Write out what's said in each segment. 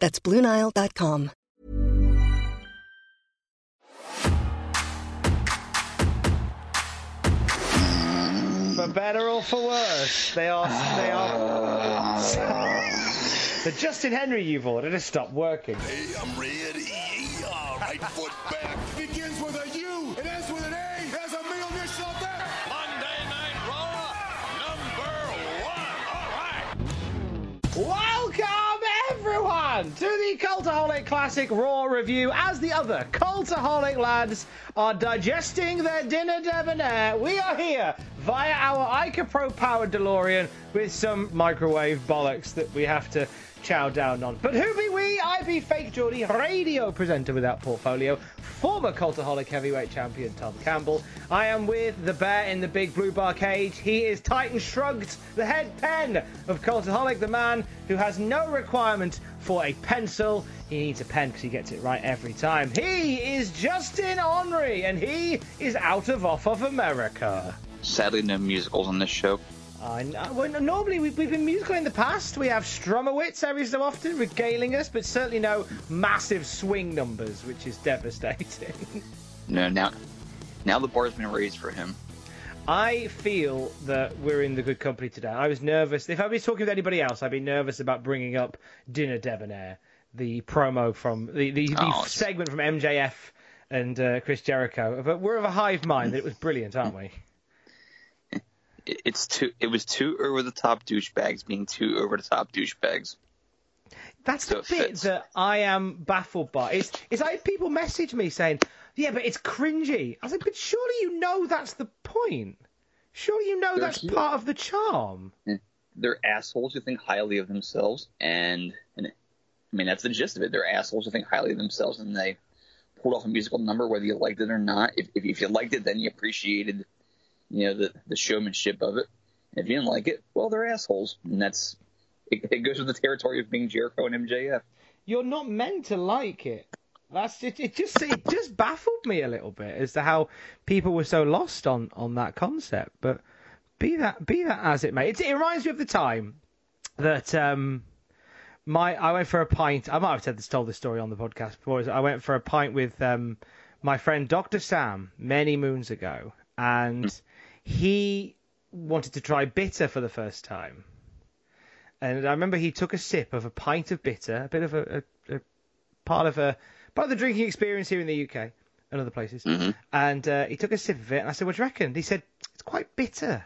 That's BlueNile.com. For better or for worse, they are. They are. the Justin Henry you've ordered has stopped working. Hey, I'm ready. Yeah, right foot back. Begins with a U, everyone to the Cultaholic Classic Raw review. As the other Cultaholic lads are digesting their dinner debonair, we are here via our Ica Pro powered DeLorean with some microwave bollocks that we have to chow down on. But who be we? I be Fake Geordie, radio presenter without portfolio, former Cultaholic heavyweight champion Tom Campbell. I am with the bear in the big blue bar cage. He is Titan Shrugged, the head pen of Cultaholic, the man who has no requirement for a pencil. He needs a pen because he gets it right every time. He is Justin Henry, and he is out of off of America. Sadly, no musicals on this show. I know. Well, normally we've, we've been musical in the past. We have Strumowitz every so often regaling us, but certainly no massive swing numbers, which is devastating. No, now, now the bar's been raised for him. I feel that we're in the good company today. I was nervous. If I was talking with anybody else, I'd be nervous about bringing up Dinner Debonair, the promo from the, the, the Oh. segment from MJF and uh, Chris Jericho. But we're of a hive mind that it was brilliant, aren't we? It- It's too. It was two over the top douchebags being two over the top douchebags. That's So the bit fits. that I am baffled by. It's, it's like people message me saying, yeah, but it's cringy. I was like, but surely you know that's the point. Surely you know They're that's huge. part of the charm. Mm. They're assholes who think highly of themselves, and, and I mean that's the gist of it. They're assholes who think highly of themselves, and they pulled off a musical number whether you liked it or not. If if, if you liked it, then you appreciated, you know, the the showmanship of it. And if you didn't like it, well, they're assholes, and that's it, it goes with the territory of being Jericho and MJF. You're not meant to like it. That's it. It just it just baffled me a little bit as to how people were so lost on on that concept. But be that be that as it may, it, it reminds me of the time that um my I went for a pint. I might have said this told this story on the podcast before. I went for a pint with um my friend Dr. Sam many moons ago, and he wanted to try bitter for the first time. And I remember he took a sip of a pint of bitter, a bit of a, a, a part of a part of the drinking experience here in the UK and other places. And uh, he took a sip of it, and I said, "What do you reckon?" He said, "It's quite bitter."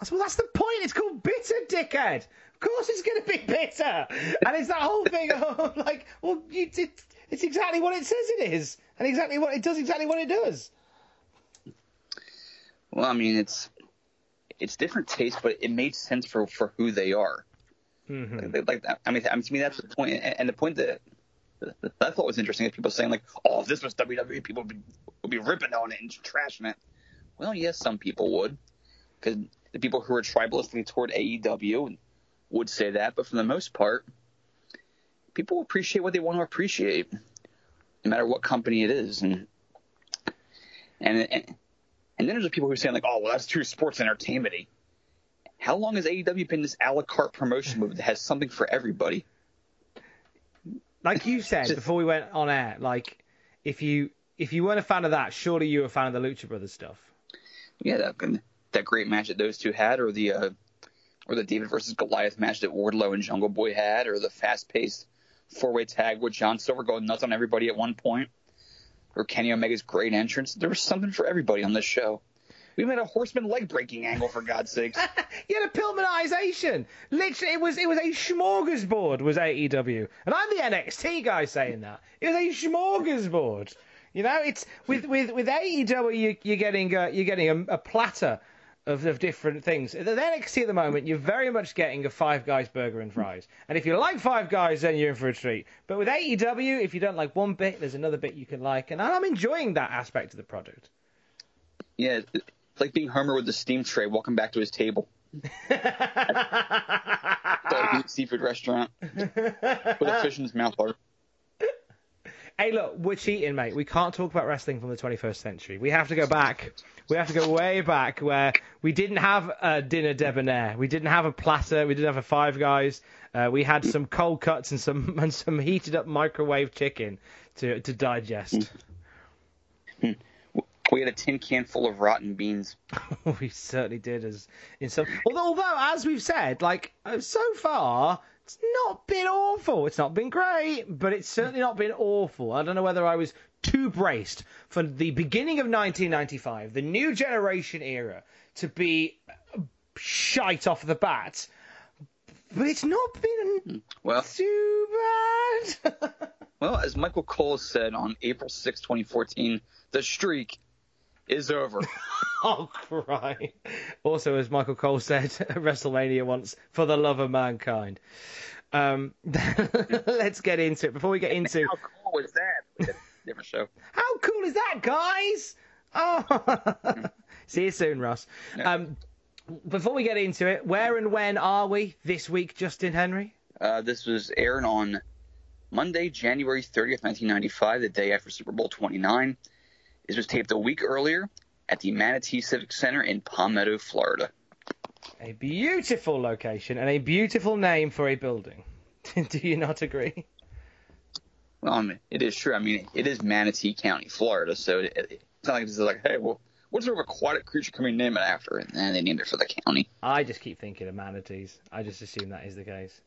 I said, "Well, that's the point. It's called bitter, dickhead. Of course, it's going to be bitter." And it's that whole thing of like, well, you, it, it's exactly what it says it is, and exactly what it does, exactly what it does. Well, I mean, it's it's different taste, but it made sense for for who they are. Mm-hmm. Like, like that. I mean, I mean, to me, that's the point. And, and the point that, that I thought was interesting is people saying like, "Oh, if this was WWE, people would be, would be ripping on it and trashing it." Well, yes, some people would, because the people who are tribalistically toward AEW would say that. But for the most part, people appreciate what they want to appreciate, no matter what company it is, and and and, and then there's the people who are saying like, "Oh, well, that's too sports entertainment." How long has AEW been this a la carte promotion move that has something for everybody? Like you said Just- before we went on air, like if you if you weren't a fan of that, surely you were a fan of the Lucha Brothers stuff. Yeah, that that great match that those two had, or the uh, or the David versus Goliath match that Wardlow and Jungle Boy had, or the fast paced four way tag with John Silver going nuts on everybody at one point, or Kenny Omega's great entrance. There was something for everybody on this show. We even had a horseman leg breaking angle for God's sakes. you had a Pillmanization. Literally, it was it was a smorgasbord. Was AEW, and I'm the NXT guy saying that. It was a smorgasbord. You know, it's with with with AEW, you, you're getting a, you're getting a, a platter of, of different things. At NXT at the moment, you're very much getting a Five Guys burger and fries. And if you like Five Guys, then you're in for a treat. But with AEW, if you don't like one bit, there's another bit you can like, and I'm enjoying that aspect of the product. Yeah, it's like being Homer with the steam tray, walking back to his table. seafood restaurant with a fish in his mouth. Art. Hey, look, we're cheating, mate. We can't talk about wrestling from the 21st century. We have to go back. We have to go way back where we didn't have a dinner debonair. We didn't have a platter. We didn't have a Five Guys. Uh, we had some cold cuts and some and some heated up microwave chicken to to digest. We had a tin can full of rotten beans. we certainly did, as in some. Although, although, as we've said, like uh, so far, it's not been awful. It's not been great, but it's certainly not been awful. I don't know whether I was too braced for the beginning of 1995, the new generation era, to be shite off the bat. But it's not been well, too bad. well, as Michael Cole said on April 6, 2014, the streak is over. oh, cry. Also, as Michael Cole said at WrestleMania once, for the love of mankind. Um, let's get into it. Before we get into. How cool was that? Different show. How cool is that, guys? Oh. See you soon, Ross. Um, before we get into it, where and when are we this week, Justin Henry? Uh, this was aired on Monday, January 30th, 1995, the day after Super Bowl 29. This was taped a week earlier at the Manatee Civic Center in Palmetto, Florida. A beautiful location and a beautiful name for a building. Do you not agree? Well, I mean, it is true. I mean, it is Manatee County, Florida, so it, it's not like it's like, hey, well, what sort of aquatic creature can we name it after? And they named it for the county. I just keep thinking of manatees. I just assume that is the case.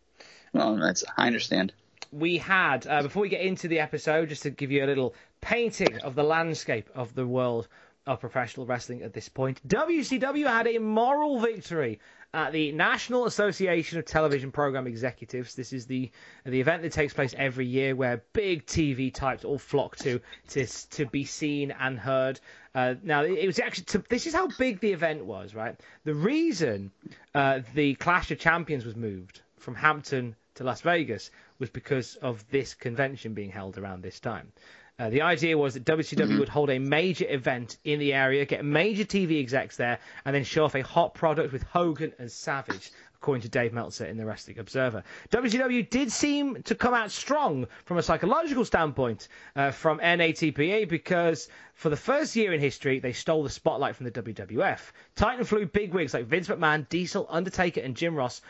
Well, that's I understand. We had uh, before we get into the episode, just to give you a little painting of the landscape of the world of professional wrestling at this point. WCW had a moral victory at the National Association of Television Program Executives. This is the the event that takes place every year where big TV types all flock to to to be seen and heard. Uh, now it was actually to, this is how big the event was, right? The reason uh, the Clash of Champions was moved from Hampton to Las Vegas was because of this convention being held around this time. Uh, the idea was that WCW mm-hmm. would hold a major event in the area, get major TV execs there, and then show off a hot product with Hogan and Savage according to Dave Meltzer in the Wrestling Observer. WCW did seem to come out strong from a psychological standpoint uh, from NATPE because for the first year in history, they stole the spotlight from the WWF. Titan flew bigwigs like Vince McMahon, Diesel, Undertaker, and Jim Ross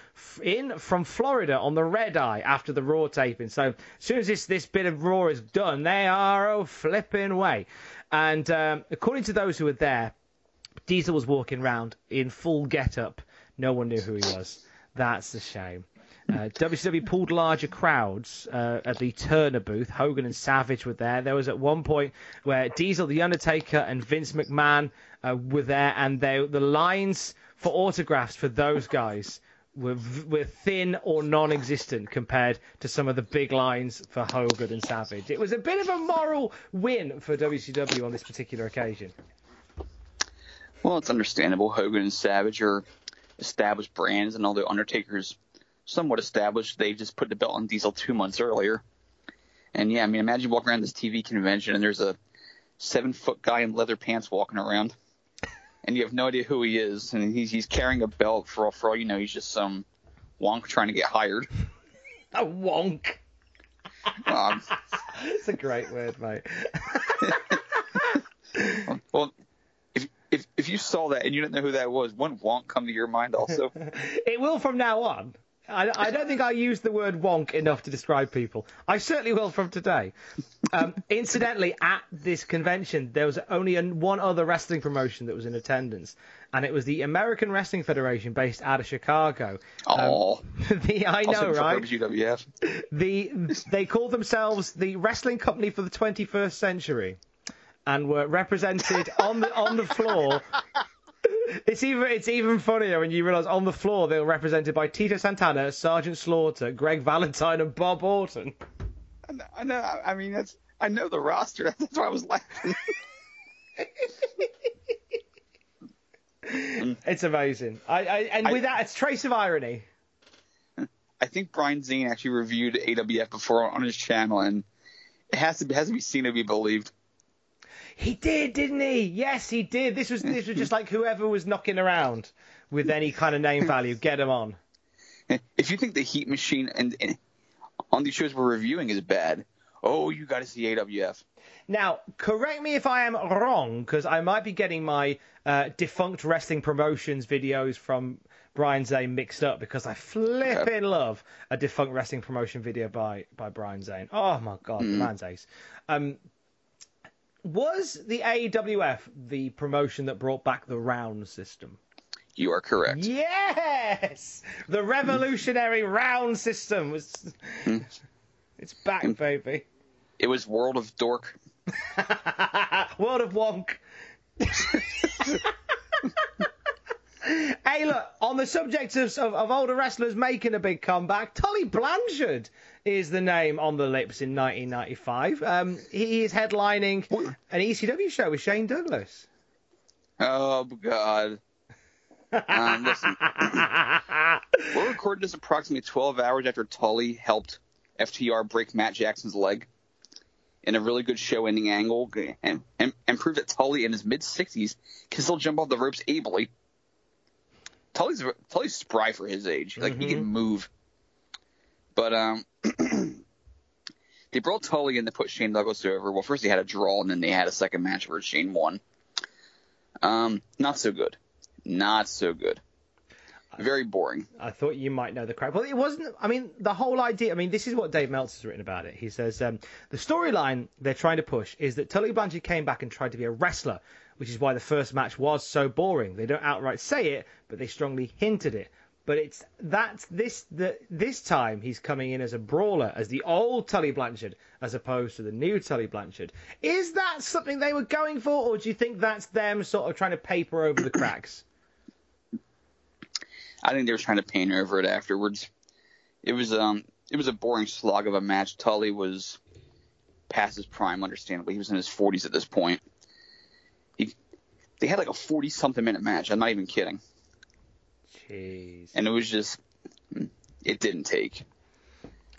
in from Florida on the red eye after the Raw taping. So as soon as this, this bit of Raw is done, they are oh, flipping away. And um, according to those who were there, Diesel was walking around in full get-up no one knew who he was. That's a shame. Uh, WCW pulled larger crowds uh, at the Turner booth. Hogan and Savage were there. There was at one point where Diesel, The Undertaker, and Vince McMahon uh, were there, and they, the lines for autographs for those guys were, were thin or non-existent compared to some of the big lines for Hogan and Savage. It was a bit of a moral win for WCW on this particular occasion. Well, it's understandable. Hogan and Savage are established brands, and although Undertaker's somewhat established, they just put the belt on Diesel two months earlier. And yeah, I mean, imagine walking around this TV convention and there's a seven foot guy in leather pants walking around, and you have no idea who he is, and he's he's carrying a belt for all for all you know, he's just some wonk trying to get hired. A wonk. Um, it's a great word, mate. well, if if you saw that and you didn't know who that was, wouldn't Wonk come to your mind also? it will from now on. I, I don't think I use the word wonk enough to describe people. I certainly will from today. Um, incidentally, at this convention, there was only an, one other wrestling promotion that was in attendance, and it was the American Wrestling Federation, based out of Chicago. Oh, Um, the I know, right? WWF. The they called themselves the Wrestling Company for the 21st Century, and were represented on the on the floor. It's even it's even funnier when you realise on the floor they were represented by Tito Santana, Sergeant Slaughter, Greg Valentine, and Bob Orton. I know- I know. I mean, that's. I know the roster. That's why I was laughing. It's amazing. I, I and with that, it's trace of irony. I think Brian Zane actually reviewed AWF before on his channel, and it has to it has to be seen to be believed. He did, didn't he? Yes, he did. This was this was just like whoever was knocking around with any kind of name value, get him on. If you think the Heat Machine and, and on these shows we're reviewing is bad, oh, you got to see AWF. Now, correct me if I am wrong, because I might be getting my uh, defunct wrestling promotions videos from Brian Zane mixed up because I flipping love a defunct wrestling promotion video by, by Brian Zane. Oh my god, the man's ace. Um, was the AWF the promotion that brought back the round system? You are correct. Yes, the revolutionary round system was. Hmm. It's back, hmm. baby. It was World of Dork. World of Wonk. hey, look, on the subject of, of, of older wrestlers making a big comeback, Tully Blanchard is the name on the lips in 1995. Um, he is headlining an ECW show with Shane Douglas. Oh God. Um, listen, we're recording this approximately 12 hours after Tully helped FTR break Matt Jackson's leg in a really good show-ending angle, and, and and proved that Tully in his mid 60s can still jump off the ropes ably. Tully's Tully's spry for his age, like he can move. But um, they brought Tully in to put Shane Douglas over. Well, first they had a draw, and then they had a second match where Shane won. Um, not so good. Not so good. Very boring. I thought you might know the crowd. Well, it wasn't. I mean, the whole idea. I mean, this is what Dave Meltzer's written about it. He says um, the storyline they're trying to push is that Tully Blanchard came back and tried to be a wrestler, which is why the first match was so boring. They don't outright say it, but they strongly hinted it. But it's that this this time he's coming in as a brawler, as the old Tully Blanchard, as opposed to the new Tully Blanchard. Is that something they were going for, or do you think that's them sort of trying to paper over the cracks? I think they were trying to paint over it afterwards. It was um it was a boring slog of a match. Tully was past his prime, understandably. He was in his 40s at this point. He, they had like a 40 something minute match. I'm not even kidding. Jeez. And it was just it didn't take.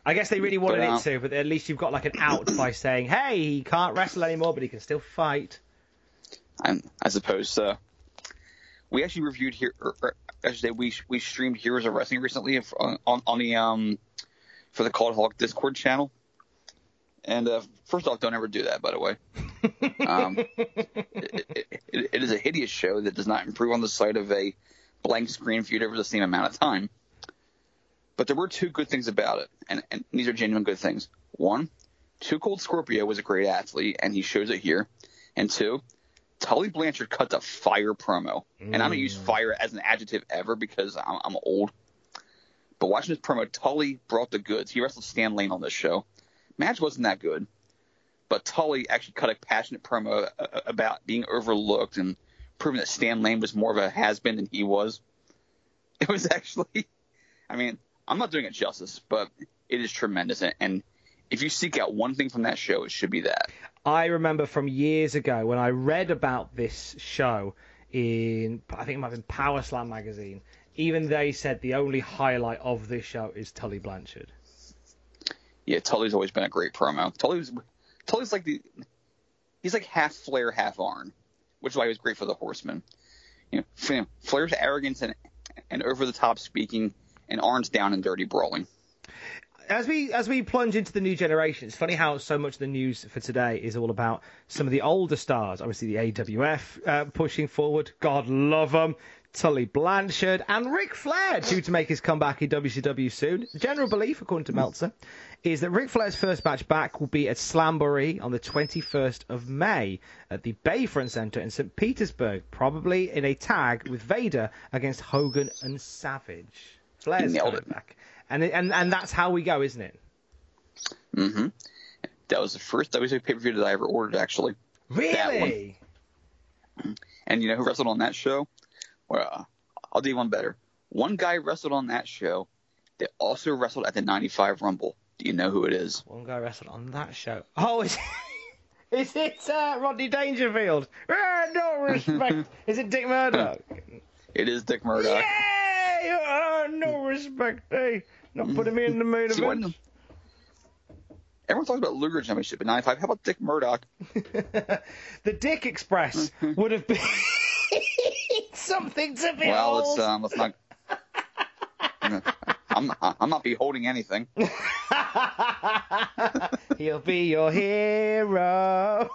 I guess they really wanted But, uh, it to, but at least you've got like an out by saying, "Hey, he can't wrestle anymore, but he can still fight." I, I suppose so. We actually reviewed here, or, or I should say, we we streamed Heroes of Wrestling recently on on, on the um for the Cultaholic Discord channel. And uh, first off, don't ever do that, by the way. Um, it, it, it, is a hideous show that does not improve on the sight of a blank screen viewed over the same amount of time. But there were two good things about it, and, and these are genuine good things. One, Two Cold Scorpio was a great athlete, and he shows it here. And two, Tully Blanchard cut a fire promo. And I don't use fire as an adjective ever because I'm, I'm old. But watching this promo, Tully brought the goods. He wrestled Stan Lane on this show. Match wasn't that good, but Tully actually cut a passionate promo uh, about being overlooked and proving that Stan Lane was more of a has-been than he was. It was actually, I mean, I'm not doing it justice, but it is tremendous. And, and if you seek out one thing from that show, it should be that. I remember from years ago when I read about this show in, I think it might have been Power Slam magazine. Even they said the only highlight of this show is Tully Blanchard. Yeah, Tully's always been a great promo. Tully's Tully's like the he's like half Flair, half Arn, which is why he was great for the Horsemen. You know, Flair's arrogance and and over the top speaking, and Arn's down and dirty brawling. as we as we plunge into the new generation, it's funny how so much of the news for today is all about some of the older stars. Obviously, the AWF uh, pushing forward. God love them. Tully Blanchard, and Ric Flair due to make his comeback in WCW soon. The general belief, according to Meltzer, is that Ric Flair's first match back will be at Slamboree on the 21st of May at the Bayfront Center in St. Petersburg, probably in a tag with Vader against Hogan and Savage. Flair's coming it. back. And, and, and that's how we go, isn't it? Mm-hmm. That was the first WCW pay per view that I ever ordered, actually. Really? And you know who wrestled on that show? Well, uh, I'll do one better. One guy wrestled on that show that also wrestled at the 95 Rumble. Do you know who it is? One guy wrestled on that show. Oh, is, is it uh, Rodney Dangerfield? Ah, no respect. is it Dick Murdoch? It is Dick Murdoch. Yay! Ah, no respect, eh? Not putting me in the main event. Everyone talks about Luger Championship at 95. How about Dick Murdoch? the Dick Express would have been something to behold. Well, let's um, let's not. I'm I'm not beholding anything. He'll be your hero.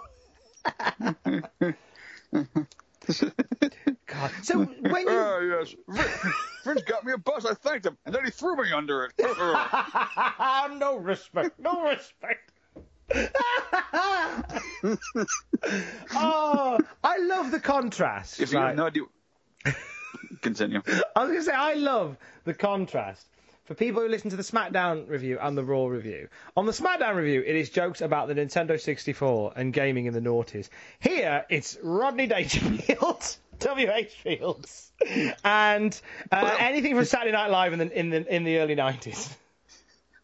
God. So when you Oh yes, Vince, Vince got me a bus. I thanked him, and then he threw me under it. no respect, no respect. oh, I love the contrast. if you right? have no idea, continue. I was going to say, I love the contrast. For people who listen to the SmackDown review and the Raw review, on the SmackDown review, it is jokes about the Nintendo 64 and gaming in the noughties. Here, it's Rodney Dangerfield, W.H. Fields, and uh, anything from Saturday Night Live in the in the in the early 90s.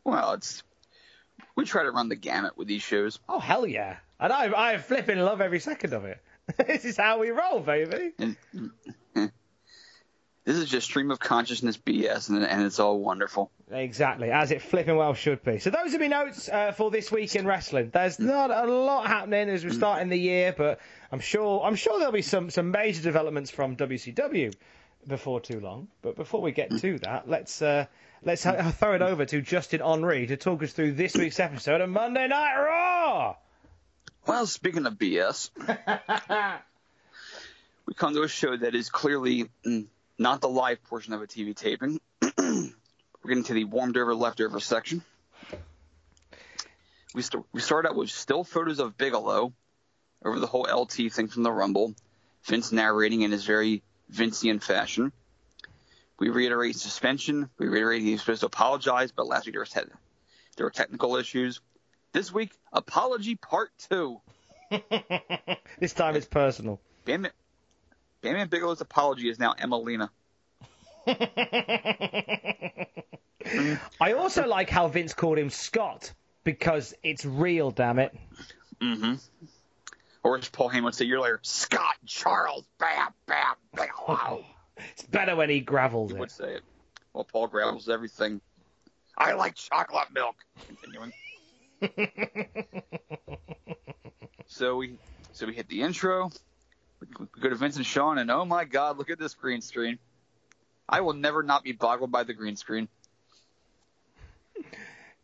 Well, it's we try to run the gamut with these shows. Oh hell yeah! And I I flipping love every second of it. this is how we roll, baby. This is just stream of consciousness BS, and, and it's all wonderful. Exactly, as it flipping well should be. So those are my notes uh, for this week in wrestling. There's not a lot happening as we're starting the year, but I'm sure I'm sure there'll be some some major developments from WCW before too long. But before we get to that, let's uh, let's ha- throw it over to Justin Henry to talk us through this week's episode of Monday Night Raw. Well, speaking of BS, we come to a show that is clearly mm, not the live portion of a TV taping. We're getting to the warmed over leftover section. We, st- we start out with still photos of Bigelow over the whole LT thing from the Rumble. Vince narrating in his very Vincian fashion. We reiterate suspension. We reiterate he's supposed to apologize, but last week there, was te- there were technical issues. This week, apology part two. This time it's personal. Bam, Bam Bigelow's apology is now Emelina. I also like how Vince called him Scott because it's real, damn it. Mm-hmm. Or as Paul Heyman would say year later, Scott Charles Bam Bam Bigelow. It's better when he gravels he would it. say it. Well, Paul gravels everything. I like chocolate milk. Continuing. so we so we hit the intro. We, we go to Vince and Shawn, and oh my God, look at this green screen. I will never not be boggled by the green screen.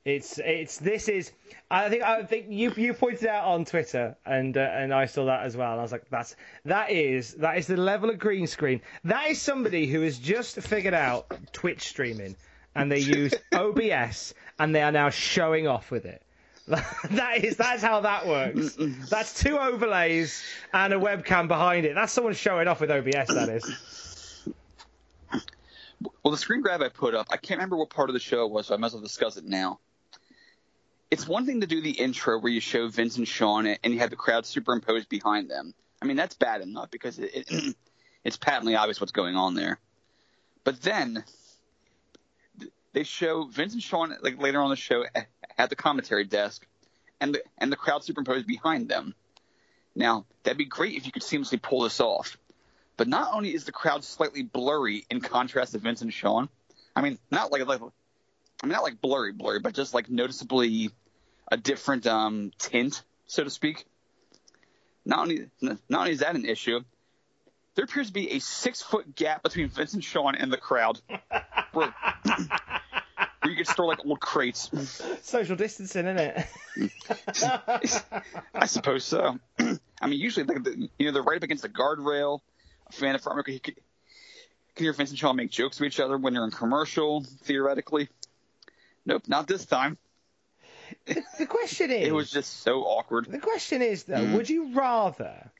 It's it's this is I think I think you you pointed out on Twitter and uh, and I saw that as well. I was like that's that is that is the level of green screen. That is somebody who has just figured out Twitch streaming and they use OBS and they are now showing off with it. that is that's how that works. That's two overlays and a webcam behind it. That's someone showing off with OBS. That is. Well, the screen grab I put up, I can't remember what part of the show it was, so I might as well discuss it now. It's one thing to do the intro where you show Vince and Shawn and you have the crowd superimposed behind them. I mean, that's bad enough because it, it, it's patently obvious what's going on there. But then they show Vince and Shawn like later on the show at the commentary desk, and the and the crowd superimposed behind them. Now that'd be great if you could seamlessly pull this off. But not only is the crowd slightly blurry in contrast to Vince and Shawn, I mean, not like, like I mean, not like blurry, blurry, but just like noticeably a different um, tint, so to speak. Not only, not only is that an issue, there appears to be a six foot gap between Vincent and Shawn and the crowd, where, where you could store like old crates. Social distancing, isn't it? I suppose so. I mean, usually, like, the, you know, they're right up against the guardrail. A fan of he could, can hear Vince and Shawn make jokes to each other when they're in commercial, theoretically. Nope, not this time. The question is, It was just so awkward. the question is though, Mm. would you rather?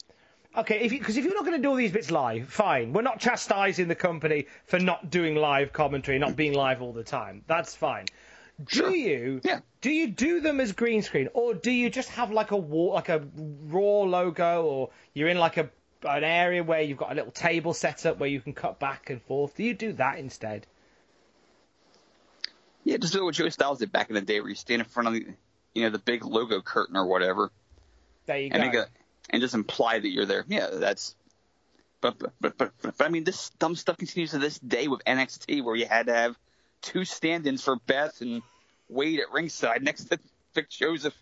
Okay, if because if you're not going to do all these bits live, fine. We're not chastising the company for not doing live commentary, not being live all the time. That's fine. Do Sure. you? Yeah. Do you do them as green screen, or do you just have like a wall, like a raw logo, or you're in like a an area where you've got a little table set up where you can cut back and forth? Do you do that instead? Yeah, just do what Joey Styles did back in the day, where you stand in front of the, you know, the big logo curtain or whatever, There you and go. a, and just imply that you're there. Yeah, that's. But but, but but but I mean, this dumb stuff continues to this day with NXT, where you had to have two stand-ins for Beth and Wade at ringside next to Vic Joseph.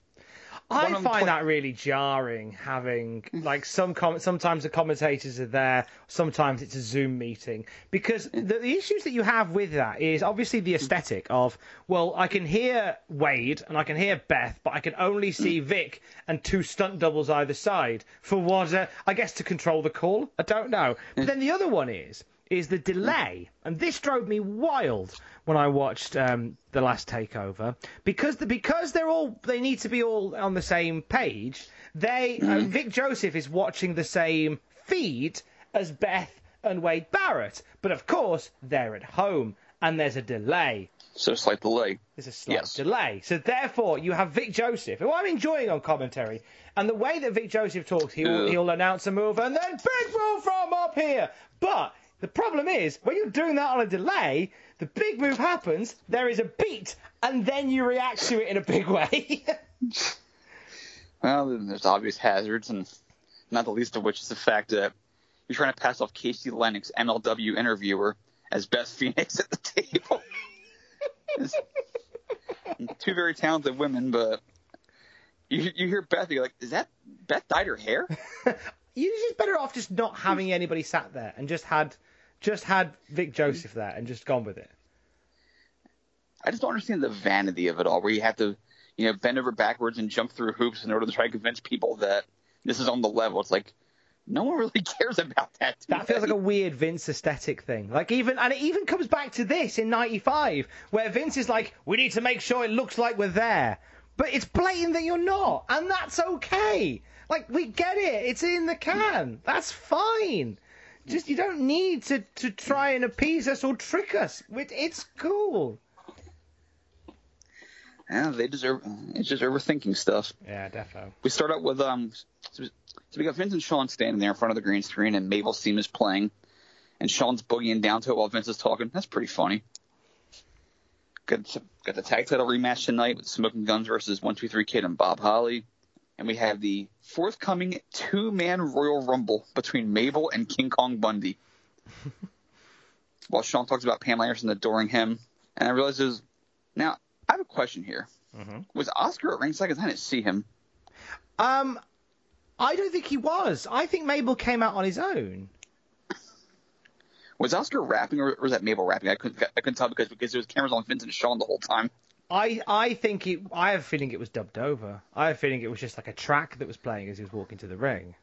I One of them find play- that really jarring. Having mm. like some com- sometimes the commentators are there, sometimes it's a Zoom meeting because mm. the, the issues that you have with that is obviously the mm. aesthetic of well, I can hear Wade and I can hear Beth, but I can only see Vic and two stunt doubles either side for what uh, I guess to control the call. I don't know. But then the other one is is the delay, and this drove me wild when I watched um, the last takeover because the, because they're all they need to be all on the same page. They uh, Vic Joseph is watching the same feed as Beth and Wade Barrett, but of course they're at home and there's a delay. So slight delay. There's a slight Yes. delay. So therefore, you have Vic Joseph, who I'm enjoying on commentary, and the way that Vic Joseph talks, he'll, Ugh. he'll announce a move and then big move from up here. But the problem is, when you're doing that on a delay, the big move happens, there is a beat, and then you react to it in a big way. Well, then there's obvious hazards, and not the least of which is the fact that you're trying to pass off Casey Lennox, MLW interviewer, as Beth Phoenix at the table. Two very talented women, but you you hear Beth, you're like, is that Beth dyed her hair? you're just better off just not having anybody sat there and just had just had Vic mm-hmm. Joseph there and just gone with it. I just don't understand the vanity of it all, where you have to, you know, bend over backwards and jump through hoops in order to try to convince people that this is on the level. It's like no one really cares about that. That feels like a weird Vince aesthetic thing. Like even, and it even comes back to this in '95, where Vince is like, "We need to make sure it looks like we're there," but it's blatant that you're not, and that's okay. Like we get it, it's in the can. That's fine. Just you don't need to to try and appease us or trick us. It's cool. Yeah, they deserve. It's just overthinking stuff. Yeah, defo. We start out with um. So we got Vince and Shawn standing there in front of the green screen, and Mabel theme is playing, and Shawn's boogieing down to it while Vince is talking. That's pretty funny. Got got the tag title rematch tonight with Smoking Guns versus One Two Three Kid and Bob Holly, and we have the forthcoming two man Royal Rumble between Mabel and King Kong Bundy. while Shawn talks about Pam Anderson adoring him, and I realize there's now I have a question here. Was Oscar at ringside? 'Cause I didn't see him. Um, I don't think he was. I think Mabel came out on his own. Was Oscar rapping or was that Mabel rapping? I couldn't I couldn't tell because because there was cameras on Vincent and Shawn the whole time. I I think it. I have a feeling it was dubbed over. I have a feeling it was just like a track that was playing as he was walking to the ring.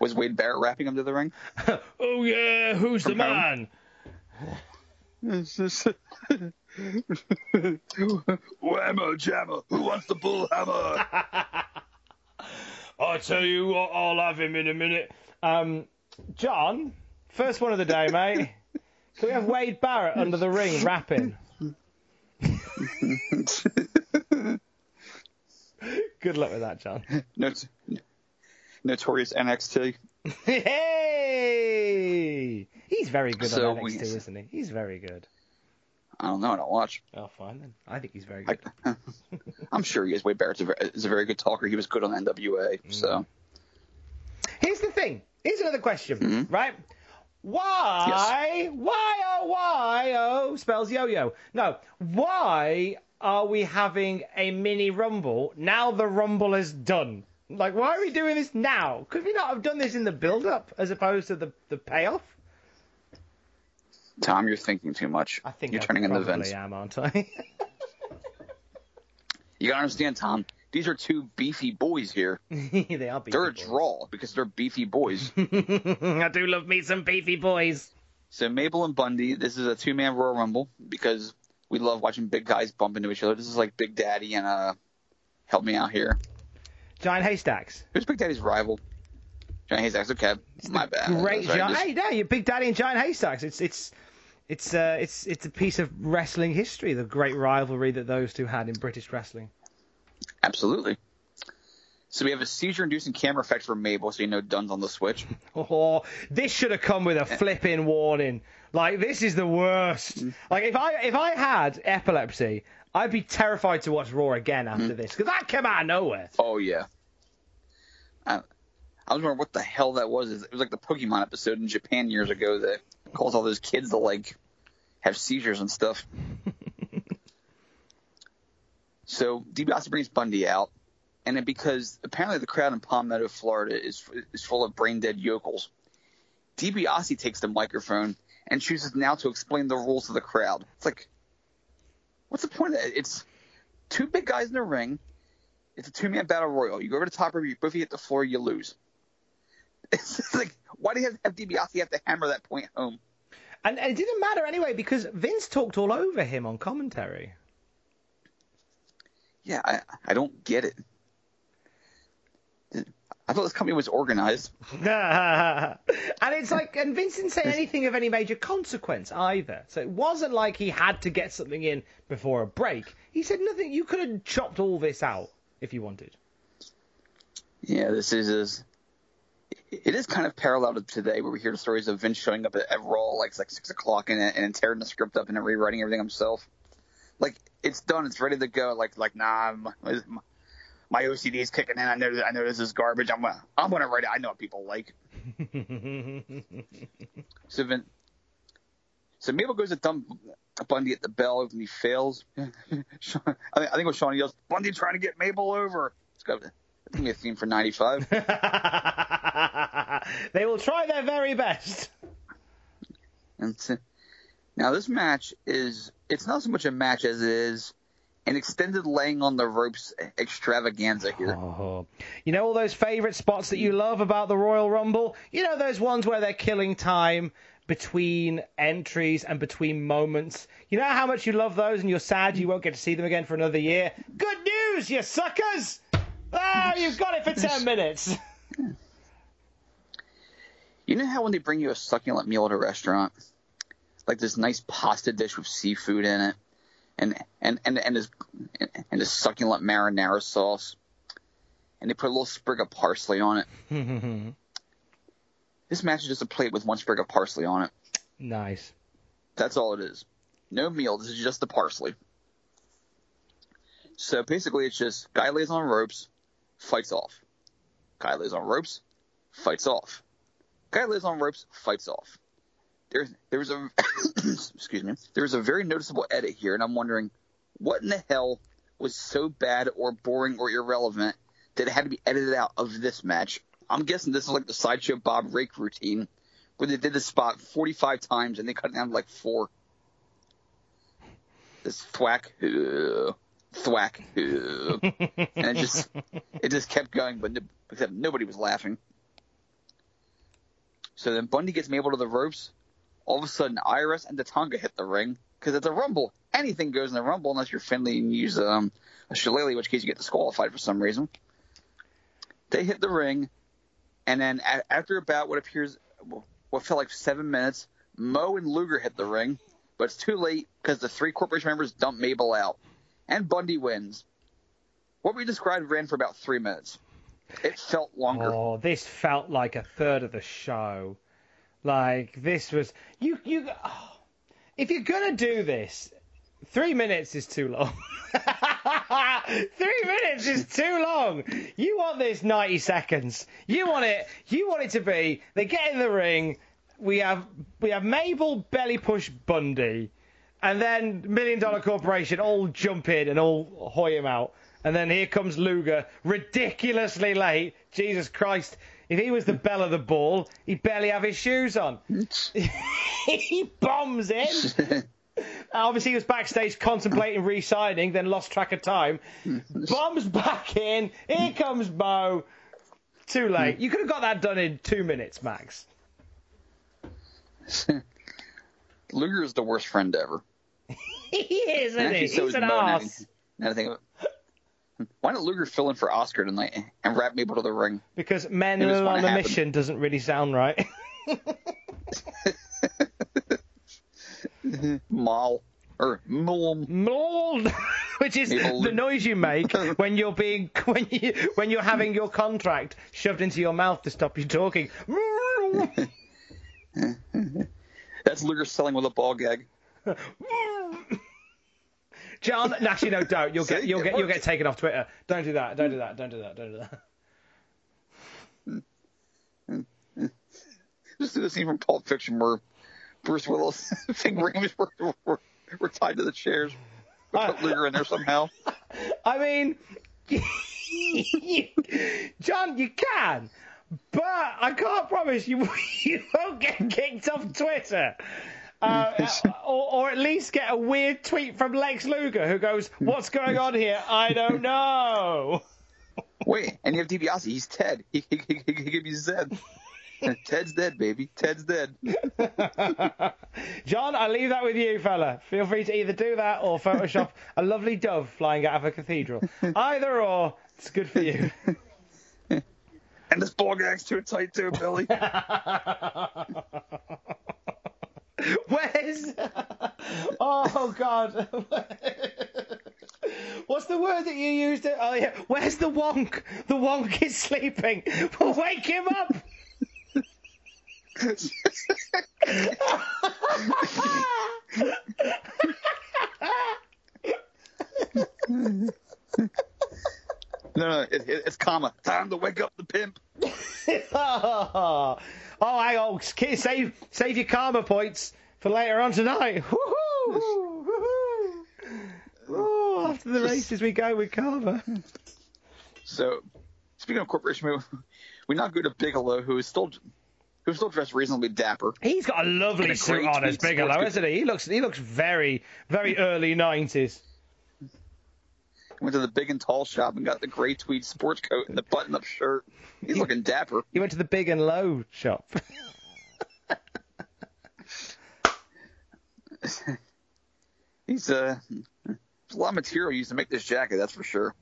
Was Wade Barrett rapping under the ring? Oh yeah, who's the From home? man? Whammer jammer. Who wants the bull hammer? I'll tell you what, I'll have him in a minute. Um, John, first one of the day, mate. Can we have Wade Barrett under the ring rapping? Good luck with that, John. Not- Notorious NXT. Hey, he's very good So on we- NXT, isn't he? He's very good. I don't know. I don't watch. Oh, fine then. I think he's very good. I'm sure he is. Wade very, is a very good talker. He was good on NWA. So Here's the thing. Here's another question, Mm-hmm. right? Why, why, oh, why, oh, spells yo-yo. No, why are we having a mini rumble now the rumble is done? Like, why are we doing this now? Could we not have done this in the build-up as opposed to the, the payoff? Tom, you're thinking too much. I think you're I turning into probably I am, aren't I? You gotta understand, Tom. These are two beefy boys here. they are beefy They're a boys. draw because they're beefy boys. I do love me some beefy boys. so Mabel and Bundy, this is a two man Royal Rumble because we love watching big guys bump into each other. This is like Big Daddy and uh, help me out here. Giant haystacks. Who's Big Daddy's rival? Giant Haystacks. Okay, my bad. Great giant. just- Hey, no, you're Big Daddy and Giant Haystacks. It's it's it's uh it's it's a piece of wrestling history. The great rivalry that those two had in British wrestling. Absolutely. So we have a seizure-inducing camera effect for Mabel, so you know Dunn's on the switch. Oh, this should have come with a flipping warning. Like this is the worst. Mm. Like if I if I had epilepsy, I'd be terrified to watch Raw again after mm. this because that came out of nowhere. Oh yeah. I, I was wondering what the hell that was. It was like the Pokemon episode in Japan years ago that caused all those kids to like have seizures and stuff. so DiBiase brings Bundy out, and then because apparently the crowd in Palmetto, Florida, is is full of brain dead yokels, DiBiase takes the microphone and chooses now to explain the rules to the crowd. It's like, what's the point of that? It's two big guys in the ring. It's a two man battle royal. You go over the top rope, you both hit the floor, you lose. It's like, why do you have, to have DiBiase have to hammer that point home? And it didn't matter anyway because Vince talked all over him on commentary. Yeah, I, I don't get it. I thought this company was organized. and it's like, and Vince didn't say anything of any major consequence either. So it wasn't like he had to get something in before a break. He said nothing. You could have chopped all this out if you wanted. Yeah, this is, is it is kind of parallel to today where we hear the stories of Vince showing up at, at Raw like like six o'clock and, and tearing the script up and rewriting everything himself. Like it's done, it's ready to go. Like like nah, my, my OCD is kicking in. I know I know this is garbage. I'm gonna I'm gonna write it. I know what people like. so Vin, so Mabel goes to dump Bundy at the bell and he fails. Shawn- I think, I think when Shawn yells, Bundy trying to get Mabel over. It's got to be a theme for '95. they will try their very best. And t- now this match is it's not so much a match as it is an extended laying on the ropes extravaganza here. Oh. You know all those favourite spots that you love about the Royal Rumble? You know those ones where they're killing time between entries and between moments? You know how much you love those and you're sad you won't get to see them again for another year? Good news, you suckers! Ah, you've got it for 10 minutes. You know how when they bring you a succulent meal at a restaurant, like this nice pasta dish with seafood in it, and and and and this and this succulent marinara sauce, and they put a little sprig of parsley on it. this match is just a plate with one sprig of parsley on it. nice. That's all it is. No meal. This is just the parsley. So basically, it's just guy lays on ropes, fights off. Guy lays on ropes, fights off. Guy lays on ropes, fights off. There's there's a excuse me. There's a very noticeable edit here, and I'm wondering what in the hell was so bad or boring or irrelevant that it had to be edited out of this match. I'm guessing this is like the sideshow Bob Rake routine, where they did the spot 45 times and they cut it down to like four. This thwack, uh, thwack, uh, and it just it just kept going, but no, except nobody was laughing. So then Bundy gets Mabel to the ropes. All of a sudden, IRS and Tatanka hit the ring because it's a rumble. Anything goes in the rumble unless you're Finley and use um, a shillelagh, in which case you get disqualified for some reason. They hit the ring, and then after about what appears, what felt like seven minutes, Mo and Luger hit the ring, but it's too late because the three corporation members dump Mabel out, and Bundy wins. What we described ran for about three minutes. It felt longer. Oh, this felt like a third of the show. Like this was you you. Oh, if you're gonna do this, three minutes is too long. three minutes is too long. You want this 90 seconds. You want it. You want it to be. They get in the ring. We have we have Mabel belly push Bundy, and then Million Dollar Corporation all jump in and all hoy him out. And then here comes Luger, ridiculously late. Jesus Christ. If he was the belle of the ball, he'd barely have his shoes on. he bombs in. Obviously, he was backstage contemplating re-signing, then lost track of time. Bombs back in. Here comes Mo. Too late. You could have got that done in two minutes, max. Luger is the worst friend ever. he is, isn't he? so He's an ass. Now think of it. Why don't Luger fill in for Oscar tonight and rap Mabel to the ring? Because men on a mission doesn't really sound right. Mal or Mulum. Mold, which is People- the noise you make when you're being when you when you're having your contract shoved into your mouth to stop you talking. That's Luger selling with a ball gag. John, actually no, don't. You'll get you'll get you'll get taken off Twitter. Don't do that. Don't do hmm. that. Don't do that. Don't do that. Just do the scene from Pulp Fiction where Bruce Willis' finger rings were, were, were tied to the chairs. We put Luger in there somehow. I mean, John, you can, but I can't promise you you won't get kicked off Twitter. Uh, or, or at least get a weird tweet from Lex Luger who goes, "What's going on here? I don't know." Wait, and you have DiBiase. He's Ted. He, he, he, he Zed. Ted's dead, baby. Ted's dead. John, I leave that with you, fella. Feel free to either do that or Photoshop a lovely dove flying out of a cathedral. Either or, it's good for you. And this ball gag's too tight too, Billy. Where's? Oh God. What's the word that you used? Oh yeah. Where's the wonk? The wonk is sleeping. Well, wake him up. No, no, it, it, it's comma. Time to wake up the pimp. oh, oh, hang on. Save, save your karma points for later on tonight. Woohoo! Woohoo! Oh, after the races we go with karma. So, speaking of corporation move, we now go to Bigelow, who is still who's still dressed reasonably dapper. He's got a lovely a suit on as Bigelow, isn't he? He looks he looks very very early nineties. Went to the big and tall shop and got the gray tweed sports coat and the button-up shirt. He's looking dapper. He went to the big and low shop. He's uh, there's a lot of material used to make this jacket, that's for sure.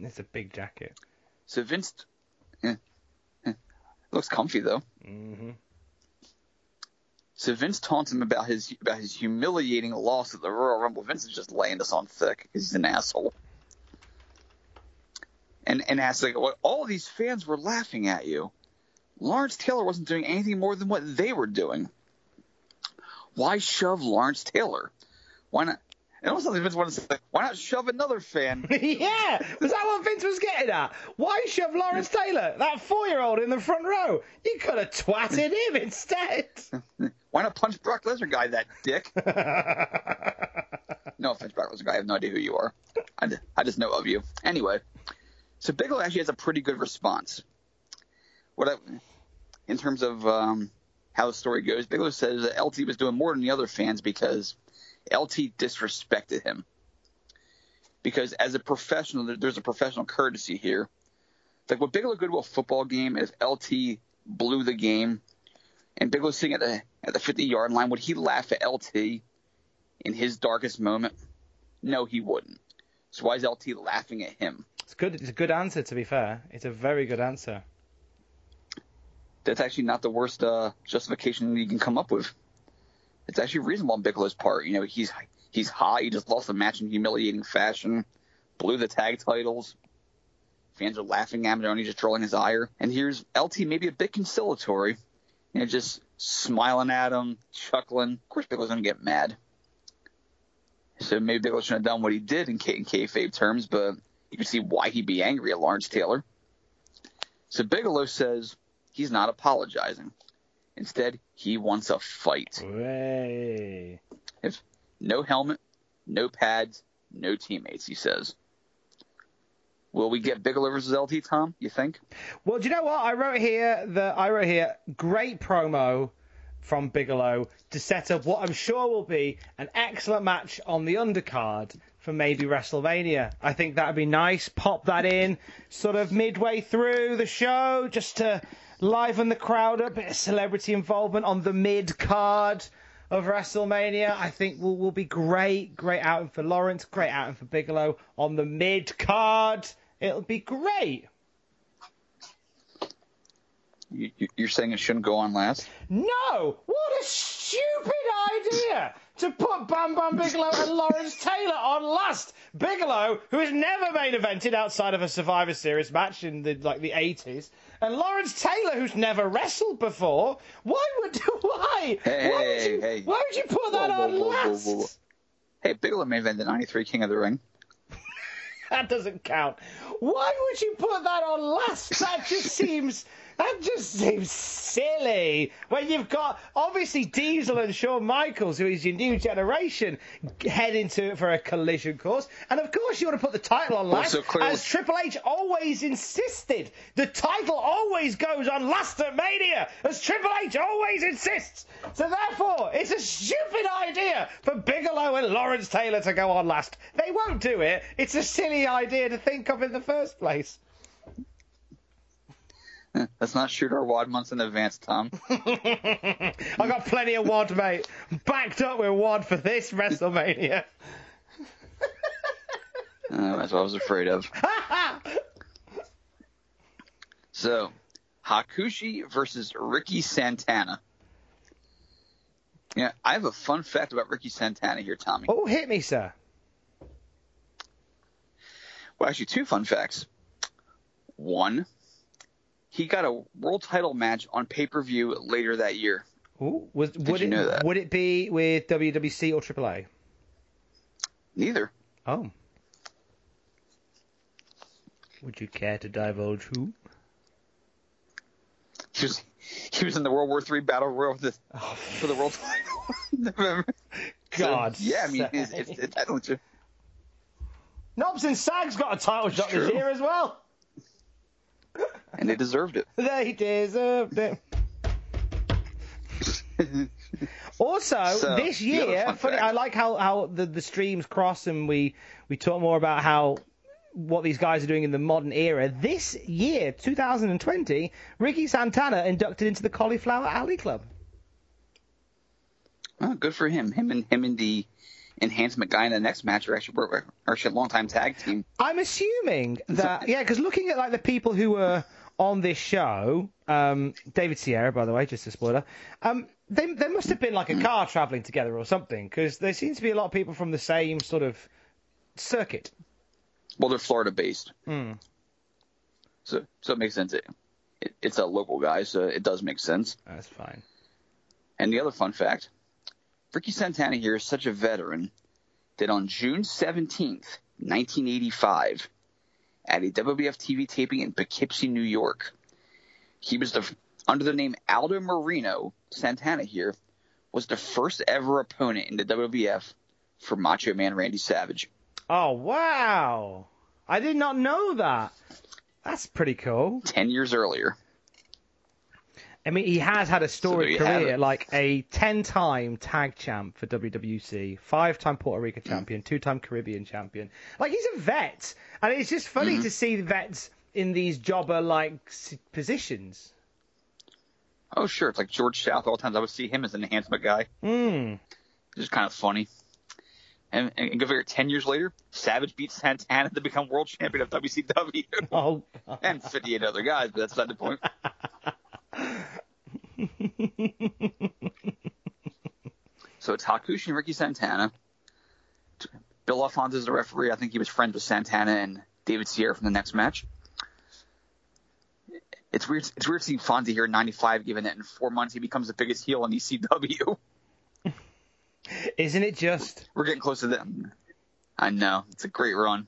it's a big jacket. So Vince, eh, eh, looks comfy though. hmm So Vince taunts him about his about his humiliating loss at the Royal Rumble. Vince is just laying this on thick. He's an asshole. And and asks like, well, all these fans were laughing at you. Lawrence Taylor wasn't doing anything more than what they were doing. Why shove Lawrence Taylor? Why not? And also Vince wanted to say, why not shove another fan? yeah, was that what Vince was getting at? Why shove Lawrence Taylor, that four-year-old, in the front row? You could have twatted him instead. Why not punch Brock Lesnar guy, that dick? No offense, Brock Lesnar guy. I have no idea who you are. I just know of you. Anyway, so Bigelow actually has a pretty good response. What I, in terms of um, how the story goes, Bigelow says that LT was doing more than the other fans because LT disrespected him. Because as a professional, there's a professional courtesy here. Like what Bigelow go to a football game if LT blew the game and Bigelow's sitting at the at the 50 yard line, would he laugh at LT in his darkest moment? No, he wouldn't. So why is LT laughing at him? It's good. It's a good answer, to be fair. It's a very good answer. That's actually not the worst uh, justification you can come up with. It's actually reasonable on Bigelow's part. You know, he's he's hot. He just lost a match in humiliating fashion, blew the tag titles. Fans are laughing at him. They're just trolling his ire. And here's LT, maybe a bit conciliatory, you know, just smiling at him, chuckling. Of course, Bigelow's gonna get mad. So maybe Bigelow shouldn't have done what he did in, K- in kayfabe terms, but you can see why he'd be angry at Lawrence Taylor. So Bigelow says he's not apologizing. Instead, he wants a fight. Way. If no helmet, no pads, no teammates, he says. Will we get Bigelow versus LT, Tom? You think? Well, do you know what I wrote here? The I wrote here. Great promo. from Bigelow to set up what I'm sure will be an excellent match on the undercard for maybe WrestleMania. I think that would be nice. Pop that in sort of midway through the show just to liven the crowd up, bit of celebrity involvement on the mid card of WrestleMania. I think will will be great. Great outing for Lawrence, great outing for Bigelow on the mid card. It'll be great. You, you- are saying it shouldn't go on last? No! What a stupid idea to put Bam Bam Bigelow and Lawrence Taylor on last. Bigelow, who has never main evented outside of a Survivor Series match in the like the 80s, and Lawrence Taylor, who's never wrestled before. Why would why? Hey, why would you hey. why would you put that Whoa, on whoa, last? whoa. Hey, Bigelow main event the 93 King of the Ring. That doesn't count. Why would you put that on last? That just seems that just seems silly. When you've got obviously Diesel and Shawn Michaels, who is your new generation, head into it for a collision course, and of course you want to put the title on last, as Triple H always insisted. The title always goes on last at Mania, as Triple H always insists. So therefore, it's a stupid idea for Bigelow and Lawrence Taylor to go on last. They won't do it. It's a silly idea to think of in the first place. Let's not shoot our wad months in advance, Tom. I got plenty of wad, mate. Backed up with wad for this WrestleMania. Uh, that's what I was afraid of. So, Hakushi versus Ricky Santana. Yeah, I have a fun fact about Ricky Santana here, Tommy. oh, hit me, sir. Well, actually, two fun facts. One, he got a world title match on pay per view later that year. Ooh, was, would you it know that? would it be with WWC or AAA? Neither. Oh. Would you care to divulge who? He was he was in the World War III Battle Royal for the, oh. for the world title. Remember? So, God yeah, I mean, it's, it's, it's technically true. Knobbs and Sags got a title shot this year as well. And they deserved it. They deserved it. Also, So, this year, funny. I like how, how the, the streams cross and we, we talk more about how what these guys are doing in the modern era. This year, 2020, Ricky Santana inducted into the Cauliflower Alley Club. Oh, good for him. Him and him and the enhancement guy in the next match are actually are actually a long time tag team. I'm assuming that yeah, because looking at like the people who were on this show, um, David Sierra, by the way, just a spoiler, um, they they must have been like a car traveling together or something, because there seems to be a lot of people from the same sort of circuit. Well, they're Florida based, Hmm. so so it makes sense. It, it, it's a local guy, so it does make sense. That's fine. And the other fun fact, Ricky Santana here is such a veteran that on June 17th, 1985, at a WWF TV taping in Poughkeepsie, New York, he was the under the name Aldo Marino. Santana here was the first ever opponent in the WWF for Macho Man Randy Savage. Oh wow! I did not know that. That's pretty cool. Ten years earlier. I mean, he has had a storied have career, like a 10-time tag champ for WWC, five-time Puerto Rico Mm. champion, two-time Caribbean champion. Like he's a vet, and it's just funny Mm-hmm. to see the vets in these jobber-like positions. Oh sure, it's like George South. All the times I would see him as an enhancement guy. Mm. It's just kind of funny. And, and go figure, ten years later, Savage beats Santana to become world champion of WCW, Oh, and 58 other guys. But that's not the point. so it's Hakushi and Ricky Santana. Bill Alfonso is the referee. I think he was friends with Santana and David Sierra from the next match. It's weird. It's weird seeing Fonzie here in '95, given that in four months he becomes the biggest heel in ECW. Isn't it just? We're getting close to them. I know. It's a great run.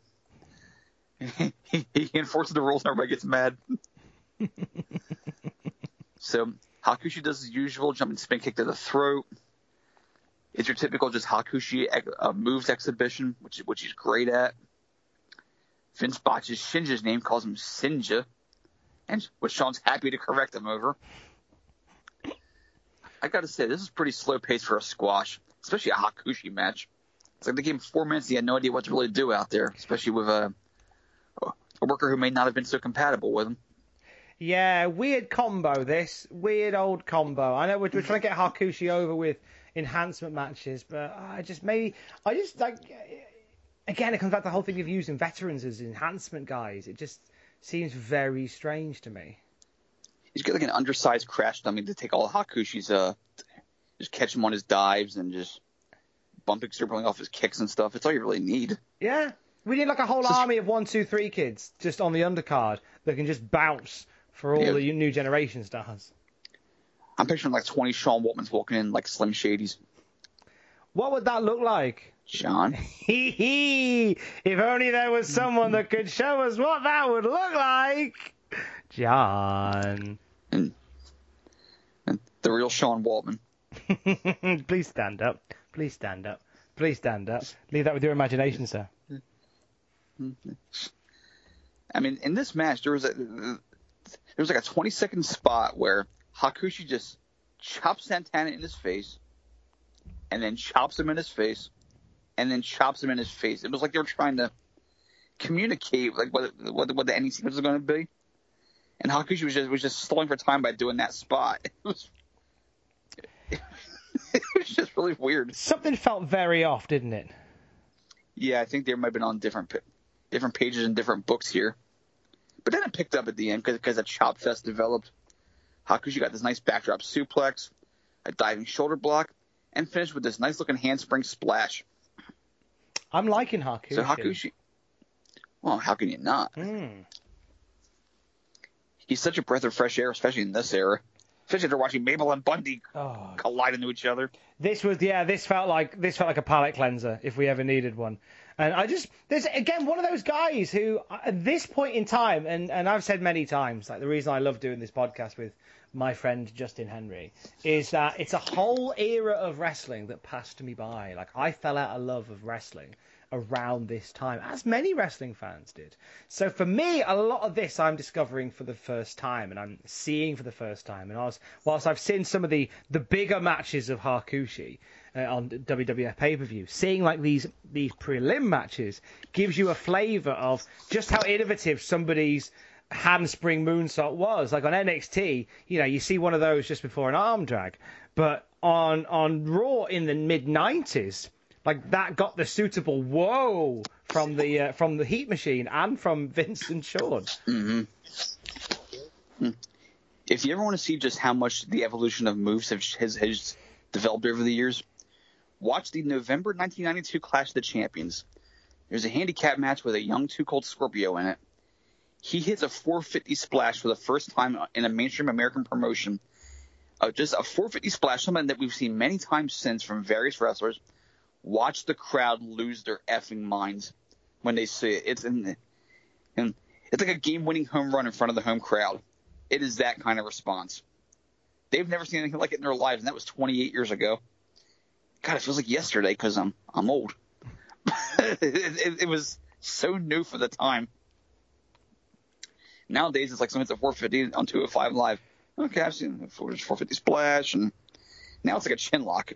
he, he enforces the rules and everybody gets mad. so Hakushi does his usual jumping spin kick to the throat. It's your typical just Hakushi uh, moves exhibition, which which he's great at. Vince botches Shinja's name, calls him Sinja, and which Shawn's happy to correct him over. I got to say, this is pretty slow pace for a squash, especially a Hakushi match. It's like they gave him four minutes. He had no idea what to really do out there, especially with a, a worker who may not have been so compatible with him. Yeah, weird combo. This weird old combo. I know we're, we're trying to get Hakushi over with enhancement matches, but I just maybe I just like again it comes back to the whole thing of using veterans as enhancement guys. It just seems very strange to me. He's got like an undersized crash dummy to take all Hakushi's uh just catch him on his dives and just bumping dribbling off his kicks and stuff. It's all you really need. Yeah. We need like a whole army of one, two, three kids just on the undercard that can just bounce for all yeah. the new generation stars. I'm picturing like 20 Sean Waltmans walking in like Slim Shadys. What would that look like? Sean. Hee hee! If only there was someone that could show us what that would look like. John. And, and the real Sean Waltman. Please stand up. Please stand up. Please stand up. Leave that with your imagination, sir. I mean, in this match, there was a there was like a 20 second spot where Hakushi just chops Santana in his face, and then chops him in his face, and then chops him in his face. It was like they were trying to communicate like what what, what the ending sequence was going to be, and Hakushi was just was just stalling for time by doing that spot. It was it was just really weird. Something felt very off, didn't it? Yeah, I think they might have been on different different pages and different books here. But then it picked up at the end because a chop fest developed. Hakushi got this nice backdrop suplex, a diving shoulder block, and finished with this nice looking handspring splash. I'm liking Hakushi. So Hakushi. Well, how can you not? Mm. He's such a breath of fresh air, especially in this era. Especially after watching Mabel and Bundy oh. collide into each other. This was yeah. This felt like this felt like a palate cleanser if we ever needed one. And I just there's again one of those guys who uh, at this point in time, and and I've said many times, like the reason I love doing this podcast with my friend Justin Henry is that it's a whole era of wrestling that passed me by. Like I fell out of love of wrestling around this time, as many wrestling fans did. So for me, a lot of this I'm discovering for the first time, and I'm seeing for the first time. And I was, whilst I've seen some of the the bigger matches of Hakushi uh, on WWF pay per view, seeing like these these prelim matches gives you a flavour of just how innovative somebody's handspring moonsault was. Like on NXT, you know, you see one of those just before an arm drag, but on on Raw in the mid '90s like that got the suitable whoa from the uh, from the Heat Machine and from Vince and Shawn. Mm-hmm. Hmm. If you ever want to see just how much the evolution of moves have, has, has developed over the years, watch the November 1992 Clash of the Champions. There's a handicap match with a young Too Cold Scorpio in it. He hits a 450 splash for the first time in a mainstream American promotion. Uh, just a 450 splash, something that we've seen many times since from various wrestlers watch the crowd lose their effing minds when they see it. It's in, and it's like a game-winning home run in front of the home crowd. It is that kind of response. They've never seen anything like it in their lives, and that was 28 years ago. God, it feels like yesterday because I'm I'm old. it, it, it, was so new for the time. Nowadays, it's like someone's at 450 on 205 live. Okay, I've seen the 450 splash, and now it's like a chin lock.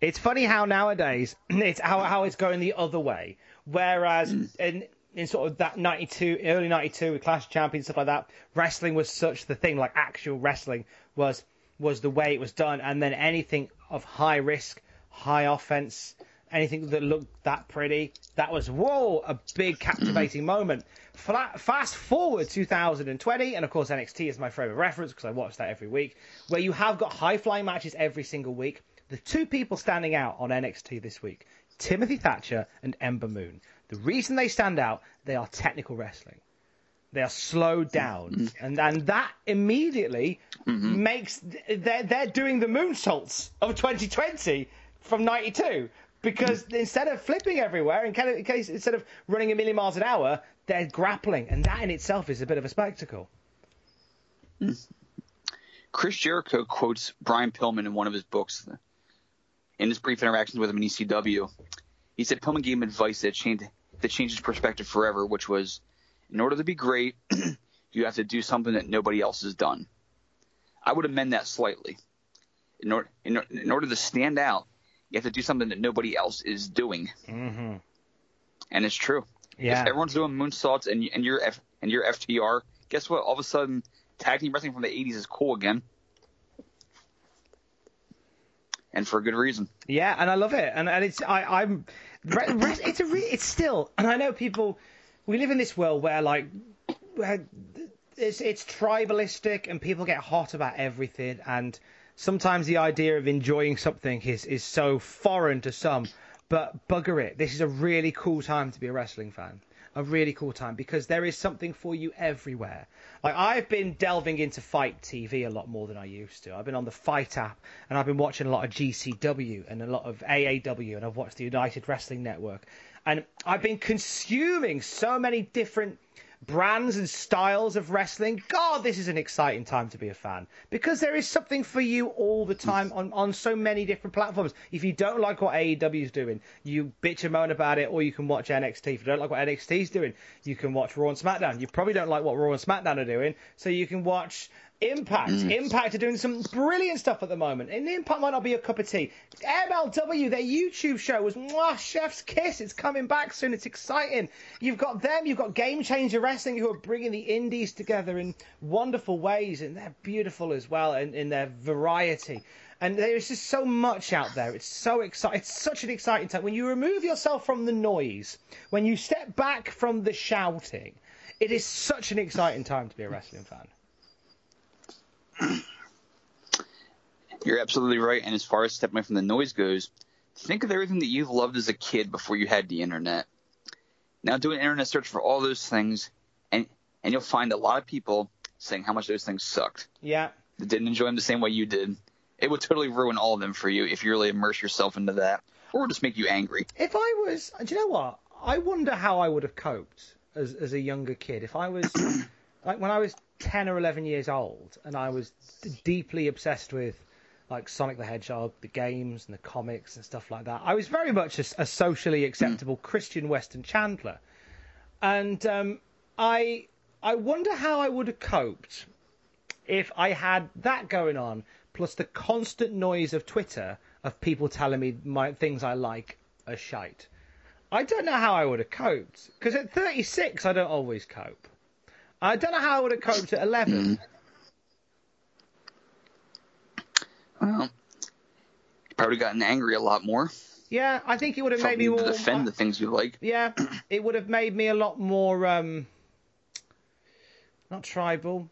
It's funny how nowadays it's how how it's going the other way. Whereas Hmm. in in sort of that 92 early 92 with Clash of Champions stuff like that, wrestling was such the thing like actual wrestling was was the way it was done and then anything of high risk, high offense, anything that looked that pretty, that was whoa, a big captivating moment. Fla- fast forward 2020, and of course NXT is my favorite reference because I watch that every week, where you have got high flying matches every single week. The two people standing out on NXT this week, Timothy Thatcher and Ember Moon. The reason they stand out, they are technical wrestling. They are slowed down, mm-hmm. and and that immediately mm-hmm. makes they're they're doing the moonsaults of 2020 from '92 because mm. instead of flipping everywhere, in case, instead of running a million miles an hour, they're grappling, and that in itself is a bit of a spectacle. Hmm. Chris Jericho quotes Brian Pillman in one of his books. In his brief interactions with him in ECW, he said Pillman gave him advice that changed that changed his perspective forever, which was, in order to be great, you have to do something that nobody else has done. I would amend that slightly. in order in, in order to stand out, you have to do something that nobody else is doing. Mm-hmm. And it's true. Yeah. If everyone's doing moonsaults and and you're F, and you're FTR, guess what? All of a sudden, tag team wrestling from the '80s is cool again, and for a good reason. Yeah, and I love it, and and it's I I'm it's a re, it's still, and I know people. We live in this world where like where it's it's tribalistic and people get hot about everything, and sometimes the idea of enjoying something is is so foreign to some. But bugger it, this is a really cool time to be a wrestling fan a really cool time because there is something for you everywhere. Like I've been delving into FITE TV a lot more than I used to. I've been on the FITE app and I've been watching a lot of GCW and a lot of AAW and I've watched the United Wrestling Network. And I've been consuming so many different brands and styles of wrestling. God, this is an exciting time to be a fan because there is something for you all the time on, on so many different platforms. If you don't like what AEW is doing, you bitch and moan about it, or you can watch NXT. If you don't like what NXT is doing, you can watch Raw and SmackDown. You probably don't like what Raw and SmackDown are doing, so you can watch Impact. Mm. Impact are doing some brilliant stuff at the moment. And Impact might not be a cup of tea. MLW, their YouTube show was mwah, chef's kiss. It's coming back soon. It's exciting. You've got them. You've got Game Changer Wrestling who are bringing the indies together in wonderful ways. And they're beautiful as well in, in their variety. And there's just so much out there. It's so exciting. It's such an exciting time. When you remove yourself from the noise, when you step back from the shouting, it is such an exciting time to be a wrestling fan. You're absolutely right. And as far as stepping away from the noise goes, think of everything that you've loved as a kid before you had the internet. Now do an internet search for all those things, and and you'll find a lot of people saying how much those things sucked. Yeah. That didn't enjoy them the same way you did. It would totally ruin all of them for you if you really immerse yourself into that, or just make you angry. If I was, do you know what? I wonder how I would have coped as as a younger kid if I was like when I was 10 or 11 years old and I was deeply obsessed with like Sonic the Hedgehog, the games and the comics and stuff like that. I was very much a, a socially acceptable. Christian Weston Chandler. And um, I I wonder how I would have coped if I had that going on plus the constant noise of Twitter of people telling me my things I like are shite. I don't know how I would have coped because at 36 I don't always cope. I don't know how I would have coped at 11. Mm. Well, probably gotten angry a lot more. Yeah, I think it would have made me more defend the things you like. Yeah, it would have made me a lot more um, not tribal.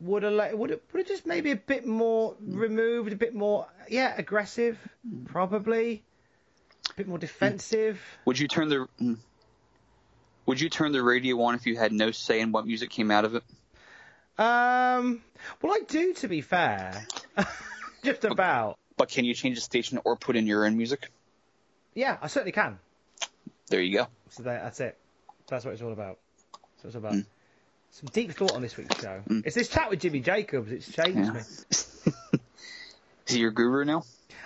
Would have would have, would have just maybe a bit more removed, a bit more yeah aggressive, mm. probably, a bit more defensive. Would you turn the mm. Would you turn the radio on if you had no say in what music came out of it? Um, well, I do, to be fair. Just about. But can you change the station or put in your own music? Yeah, I certainly can. There you go. So that's it. That's what it's all about. That's what it's about. Mm. Some deep thought on this week's show. Mm. It's this chat with Jimmy Jacobs. It's changed yeah. me. Is he your guru now?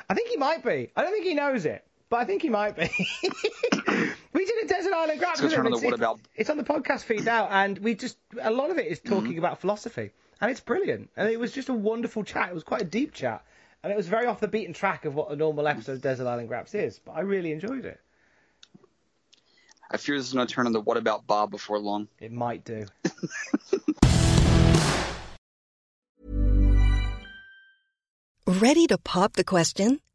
I think he might be. I don't think he knows it, but I think he might be. we did a desert island graps. It's, it's, it's, about... it's, on the podcast feed now, and we just a lot of it is talking mm-hmm. about philosophy, and it's brilliant. And it was just a wonderful chat. It was quite a deep chat, and it was very off the beaten track of what a normal episode of Desert Island Graps is. But I really enjoyed it. I fear this is going to turn into What About Bob before long. It might do. Ready to pop the question?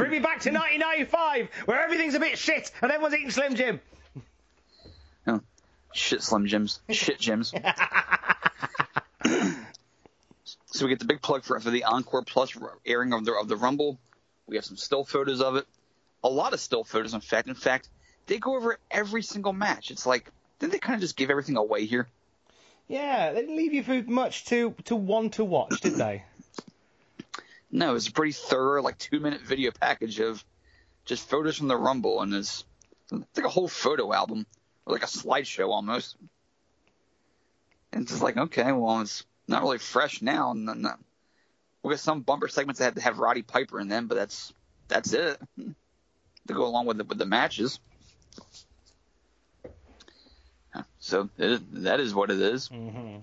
Bring me back to 1995, where everything's a bit shit and everyone's eating Slim Jim. Oh, shit, Slim Jims. Shit, Jims. so we get the big plug for, for the Encore Plus airing of the of the Rumble. We have some still photos of it. A lot of still photos, in fact. In fact, they go over every single match. It's like, didn't they kind of just give everything away here? Yeah, they didn't leave you with much to, to want to watch, did they? No, it's a pretty thorough, like two minute video package of just photos from the Rumble, and it's, it's like a whole photo album, or like a slideshow almost. And it's just like, okay, well, it's not really fresh now, and then we got some bumper segments that had to have Roddy Piper in them, but that's that's it to go along with the, with the matches. So it, that is what it is. Mm-hmm.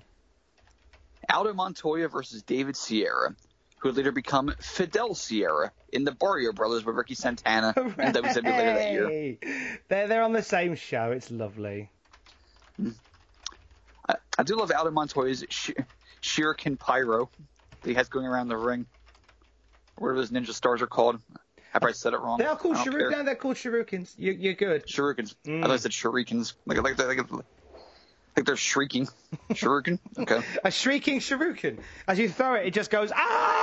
Aldo Montoya versus David Sierra, who would later become Fidel Sierra in the Barrio Brothers with Ricky Santana and WCW later that year. They're they're on the same show. It's lovely. I, I do love Aldo Montoya's sh- Shuriken Pyro that he has going around the ring. Whatever those ninja stars are called. I probably said it wrong. They are called I don't shurikens. care. They're called shurikens. You, you're good. Shurikens. Mm. I thought I said shurikens. Like like they're, like, like they're shrieking. Shuriken. Okay. A shrieking shuriken. As you throw it, it just goes ah.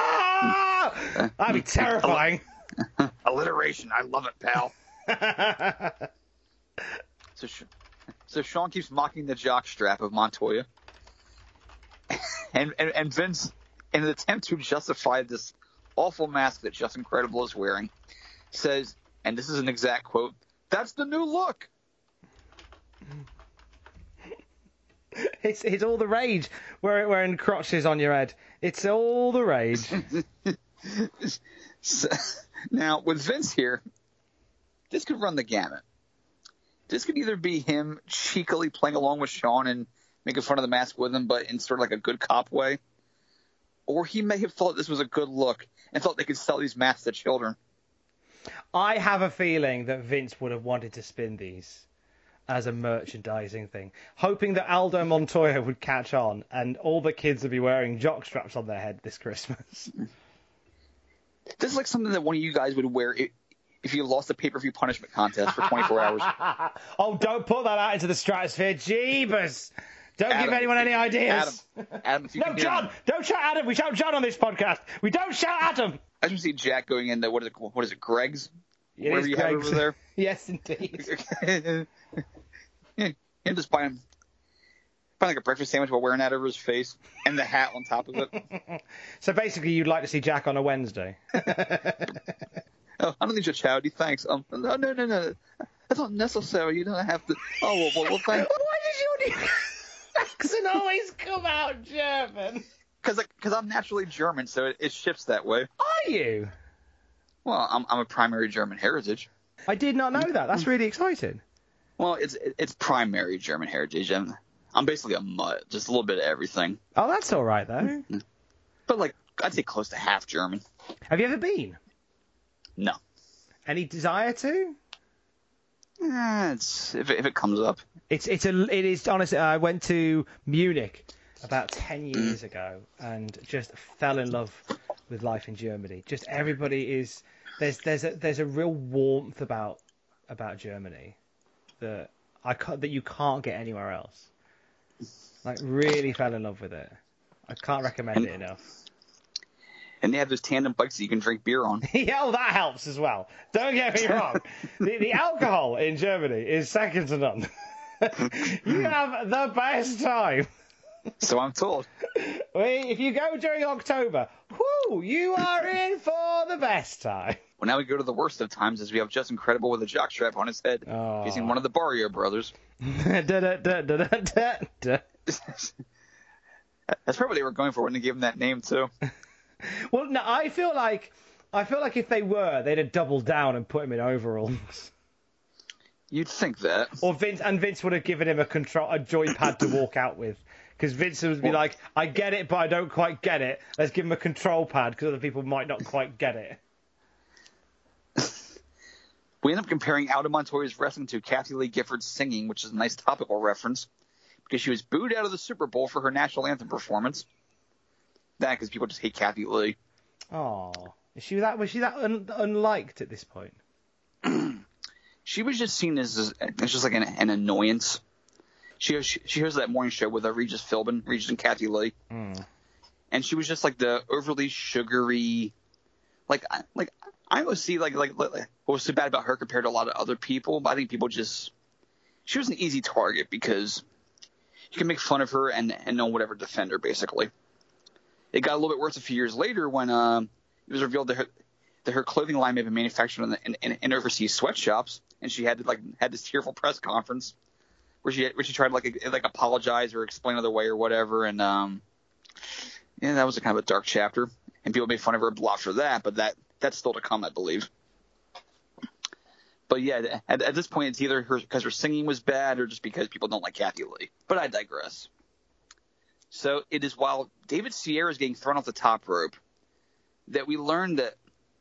Ah! That'd be terrifying. Alliteration. I love it, pal. So, so Shawn keeps mocking the jock strap of Montoya, and, and and Vince, in an attempt to justify this awful mask that Justin Credible is wearing, says, and this is an exact quote: "That's the new look." It's it's all the rage. Wearing, wearing crotches on your head. It's all the rage. So, now with Vince here, this could run the gamut. This could either be him cheekily playing along with Shawn and making fun of the mask with him, but in sort of like a good cop way, or he may have thought this was a good look and thought they could sell these masks to children. I have a feeling that Vince would have wanted to spin these as a merchandising thing, hoping that Aldo Montoya would catch on and all the kids would be wearing jock straps on their head this Christmas. This is like something that one of you guys would wear if, you lost the pay-per-view punishment contest for 24 hours. oh, don't put that out into the stratosphere, Jeebus! Don't give anyone any ideas. Adam, Adam, no, John, don't shout Adam. We shout John on this podcast. We don't shout Adam. I just see Jack going in the what is it? What is it? Greggs. It Whatever you have Greggs. over there. yes, indeed. him just buying, buying like a breakfast sandwich while wearing that over his face and the hat on top of it. So basically, you'd like to see Jack on a Wednesday. oh, I don't need your charity, thanks. Um, no, no, no, no, that's not necessary. You don't have to. Oh, well, well, well thank. Why does your accent always come out German? Because because I'm naturally German, so it, it shifts that way. Are you? Well, I'm I'm a primary German heritage. I did not know that. That's really exciting. Well, it's it's primary German heritage. I'm I'm basically a mutt, just a little bit of everything. Oh, that's all right though. But like I'd say close to half German. Have you ever been? No. Any desire to? Eh, it's if it, if it comes up. It's it's a it is honestly. I went to Munich about ten years ago and just fell in love with life in Germany. Just everybody is there's there's a there's a real warmth about about Germany that I can't, that you can't get anywhere else. Like really fell in love with it. I can't recommend it enough. And they have those tandem bikes that you can drink beer on. yeah, well, that helps as well. Don't get me wrong. the, the alcohol in Germany is second to none. you have the best time. So I'm told. Wait, If you go during October, whoo, you are in for the best time. Well, now we go to the worst of times as we have Justin Credible with a jockstrap on his head, Oh. facing one of the Barrio brothers. Da, da, da, da, da, da, da. That's probably what they were going for when they gave him that name too. Well, no, I feel like I feel like if they were, they'd have doubled down and put him in overalls. You'd think that. Or Vince and Vince would have given him a control a joypad to walk out with. Because Vince would be like, I get it, but I don't quite get it. Let's give him a control pad because other people might not quite get it. We end up comparing Aldo Montoya's wrestling to Kathie Lee Gifford's singing, which is a nice topical reference, because she was booed out of the Super Bowl for her national anthem performance. That because people just hate Kathie Lee. Oh, is she that was she that un, unliked at this point? She was just seen as, as as just like an, an annoyance. She, she she hears that morning show with uh, Regis Philbin, Regis and Kathie Lee, and she was just like the overly sugary, like like I always see like like, like what was so bad about her compared to a lot of other people. But I think people just she was an easy target because you can make fun of her and and no one would ever defend her basically. It got a little bit worse a few years later when um, it was revealed that her that her clothing line may have been manufactured in, the, in, in, in overseas sweatshops, and she had to, like had this tearful press conference where she where she tried to like like apologize or explain other way or whatever, and um, yeah, that was a kind of a dark chapter, and people made fun of her a lot for that, but that that's still to come, I believe. But yeah, at, at this point, it's either her because her singing was bad or just because people don't like Kathie Lee. But I digress. So it is while David Sierra is getting thrown off the top rope that we learn that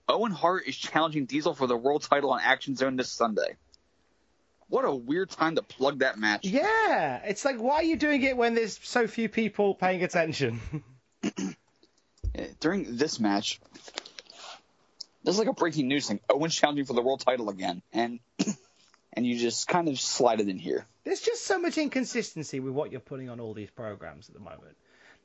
Owen Hart is challenging Diesel for the world title on Action Zone this Sunday. What a weird time to plug that match. Yeah, it's like why are you doing it when there's so few people paying attention? During this match, there's like a breaking news thing. Owen's challenging for the world title again, and and you just kind of slide it in here. There's just so much inconsistency with what you're putting on all these programs at the moment.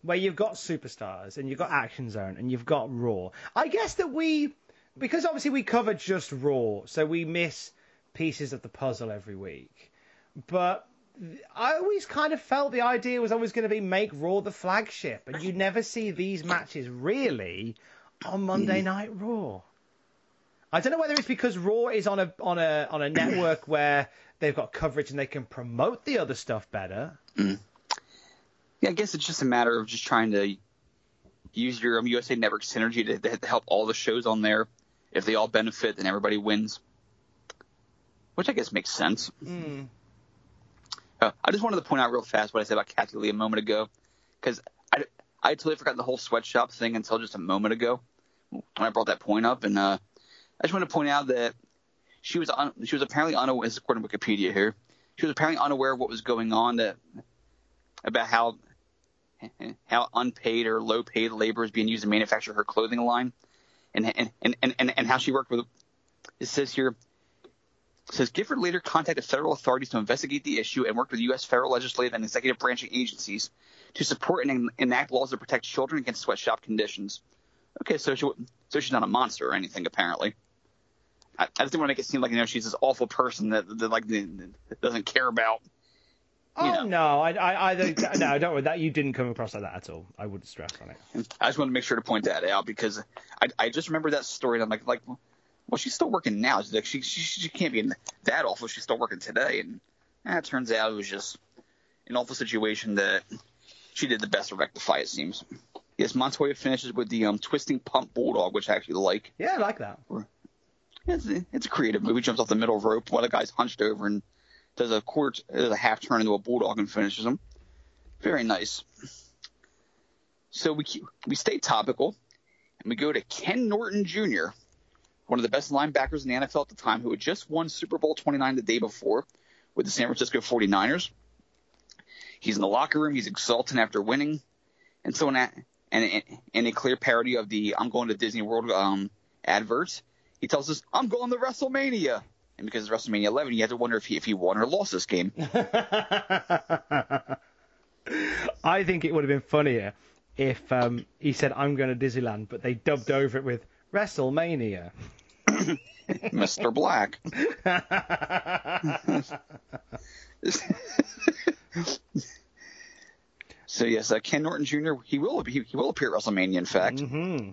Where you've got superstars and you've got Action Zone and you've got Raw. I guess that we, because obviously we cover just Raw, so we miss pieces of the puzzle every week. But I always kind of felt the idea was always going to be make Raw the flagship, and you never see these matches really on Monday mm. Night Raw. I don't know whether it's because Raw is on a on a on a network where they've got coverage and they can promote the other stuff better. Yeah, I guess it's just a matter of just trying to use your um, USA Network synergy to, to help all the shows on there. If they all benefit, then everybody wins. Which I guess makes sense. Uh, I just wanted to point out real fast what I said about Kathie Lee a moment ago, because I, I totally forgot the whole sweatshop thing until just a moment ago when I brought that point up, and uh, I just want to point out that she was un, she was apparently unaware, according to Wikipedia here, she was apparently unaware of what was going on that about how how unpaid or low paid labor is being used to manufacture her clothing line, and and and and, and how she worked with. It says here says Gifford later contacted federal authorities to investigate the issue and worked with U.S. federal legislative and executive branch agencies to support and enact laws that protect children against sweatshop conditions. Okay, so she, so she's not a monster or anything apparently. I, I just didn't want to make it seem like you know she's this awful person that, that like that doesn't care about. Oh know. no, I, I, I don't, no, don't worry. That you didn't come across like that at all. I wouldn't stress on it. I just wanted to make sure to point that out because I, I just remember that story and I'm like like well she's still working now. She's like she she, she can't be that awful. She's still working today and eh, it turns out it was just an awful situation that she did the best to rectify. It seems. Yes, Montoya finishes with the um, twisting pump bulldog, which I actually like. Yeah, I like that. It's, it's a creative move. He jumps off the middle rope while the guy's hunched over and does a quarter, does a half turn into a bulldog and finishes him. Very nice. So we we stay topical, and we go to Ken Norton Jr., one of the best linebackers in the NFL at the time, who had just won Super Bowl 29 the day before with the San Francisco 49ers. He's in the locker room. He's exultant after winning, and so in a, and a clear parody of the "I'm going to Disney World" um, adverts, he tells us, "I'm going to WrestleMania." And because it's WrestleMania 11, you have to wonder if he if he won or lost this game. I think it would have been funnier if um, he said, "I'm going to Disneyland," but they dubbed over it with WrestleMania. Mr. Black. so yes, uh, Ken Norton Jr. He will he, he will appear at WrestleMania. In fact, hmm Hmm.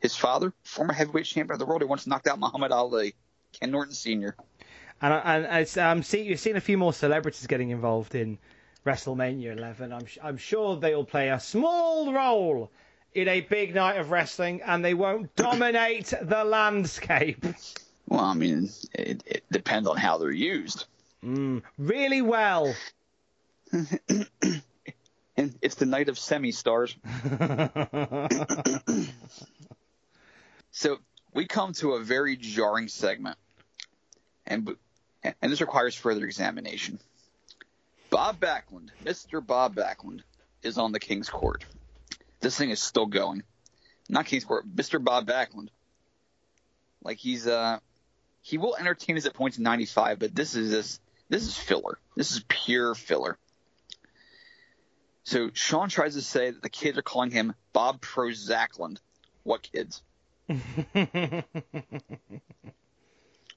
His father, former heavyweight champion of the world, who once knocked out Muhammad Ali, Ken Norton Sr. And, and it's, um, see, you've seen a few more celebrities getting involved in WrestleMania 11. I'm, I'm sure they'll play a small role in a big night of wrestling, and they won't dominate the landscape. Well, I mean, it, it depends on how they're used. Mm, really well. and it's the night of semi stars. so we come to a very jarring segment, and and this requires further examination. Bob Backlund, Mr. Bob Backlund, is on the King's Court. This thing is still going. Not King's Court, Mr. Bob Backlund. Like he's uh he will entertain us at points in 95, but this is this this is filler. This is pure filler. So Shawn tries to say that the kids are calling him Bob Prozacklund. What kids?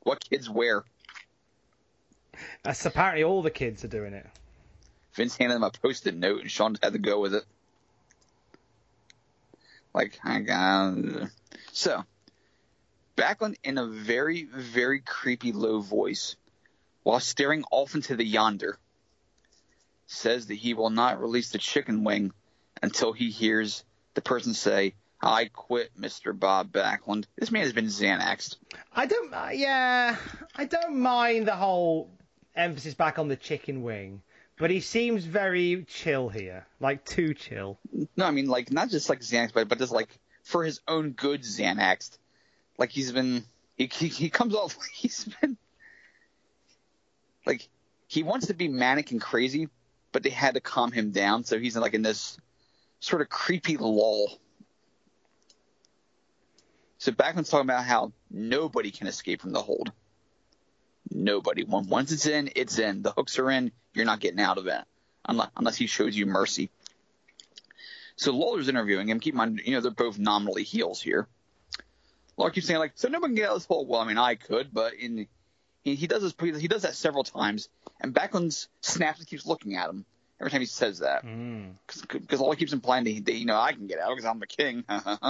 what kids where? That's apparently all the kids are doing it. Vince handed him a post-it note, and Sean had to go with it. Like, I got so Backlund in a very, very creepy low voice, while staring off into the yonder, says that he will not release the chicken wing until he hears the person say, I quit, Mr. Bob Backlund. This man has been Xanaxed. I don't, uh, yeah, I don't mind the whole emphasis back on the chicken wing. But he seems very chill here, like too chill. No, I mean like not just like Xanax, but but just like for his own good Xanaxed. Like he's been he he, he comes off like he's been like he wants to be manic and crazy, but they had to calm him down, so he's in like in this sort of creepy lull. So Backlund's talking about how nobody can escape from the hold. Nobody. Once it's in, it's in. The hooks are in. You're not getting out of it unless, unless he shows you mercy. So Lawler's interviewing him. Keep in mind, you know, they're both nominally heels here. Lawler keeps saying like, so nobody can get out of this hole. Well, I mean, I could, but in he, he does this he does that several times, and Backlund snaps and keeps looking at him every time he says that because mm. he keeps implying that, that you know I can get out because I'm the king.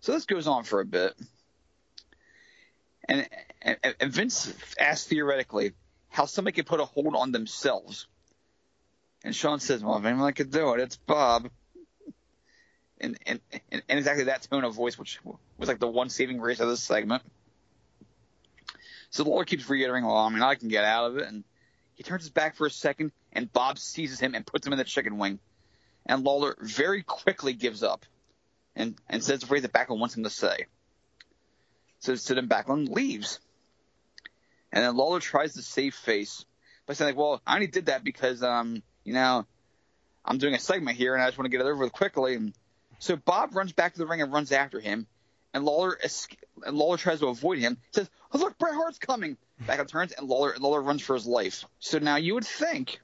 so this goes on for a bit. And, and, and Vince asks theoretically how somebody could put a hold on themselves. And Shawn says, "Well, if anyone could do it, it's Bob." And and and, and exactly that tone of voice, which was like the one saving grace of this segment. So Lawler keeps reiterating, "Well, I mean, I can get out of it." And he turns his back for a second, and Bob seizes him and puts him in the chicken wing. And Lawler very quickly gives up, and and says the phrase that Backlund wants him to say. So, then Backlund leaves. And then Lawler tries to save face by saying, like, well, I only did that because, um, you know, I'm doing a segment here and I just want to get it over with quickly. And so Bob runs back to the ring and runs after him. And Lawler and Lawler tries to avoid him. Says, oh, "Look, Bret Hart's coming!" Backlund turns and Lawler Lawler runs for his life. So now you would think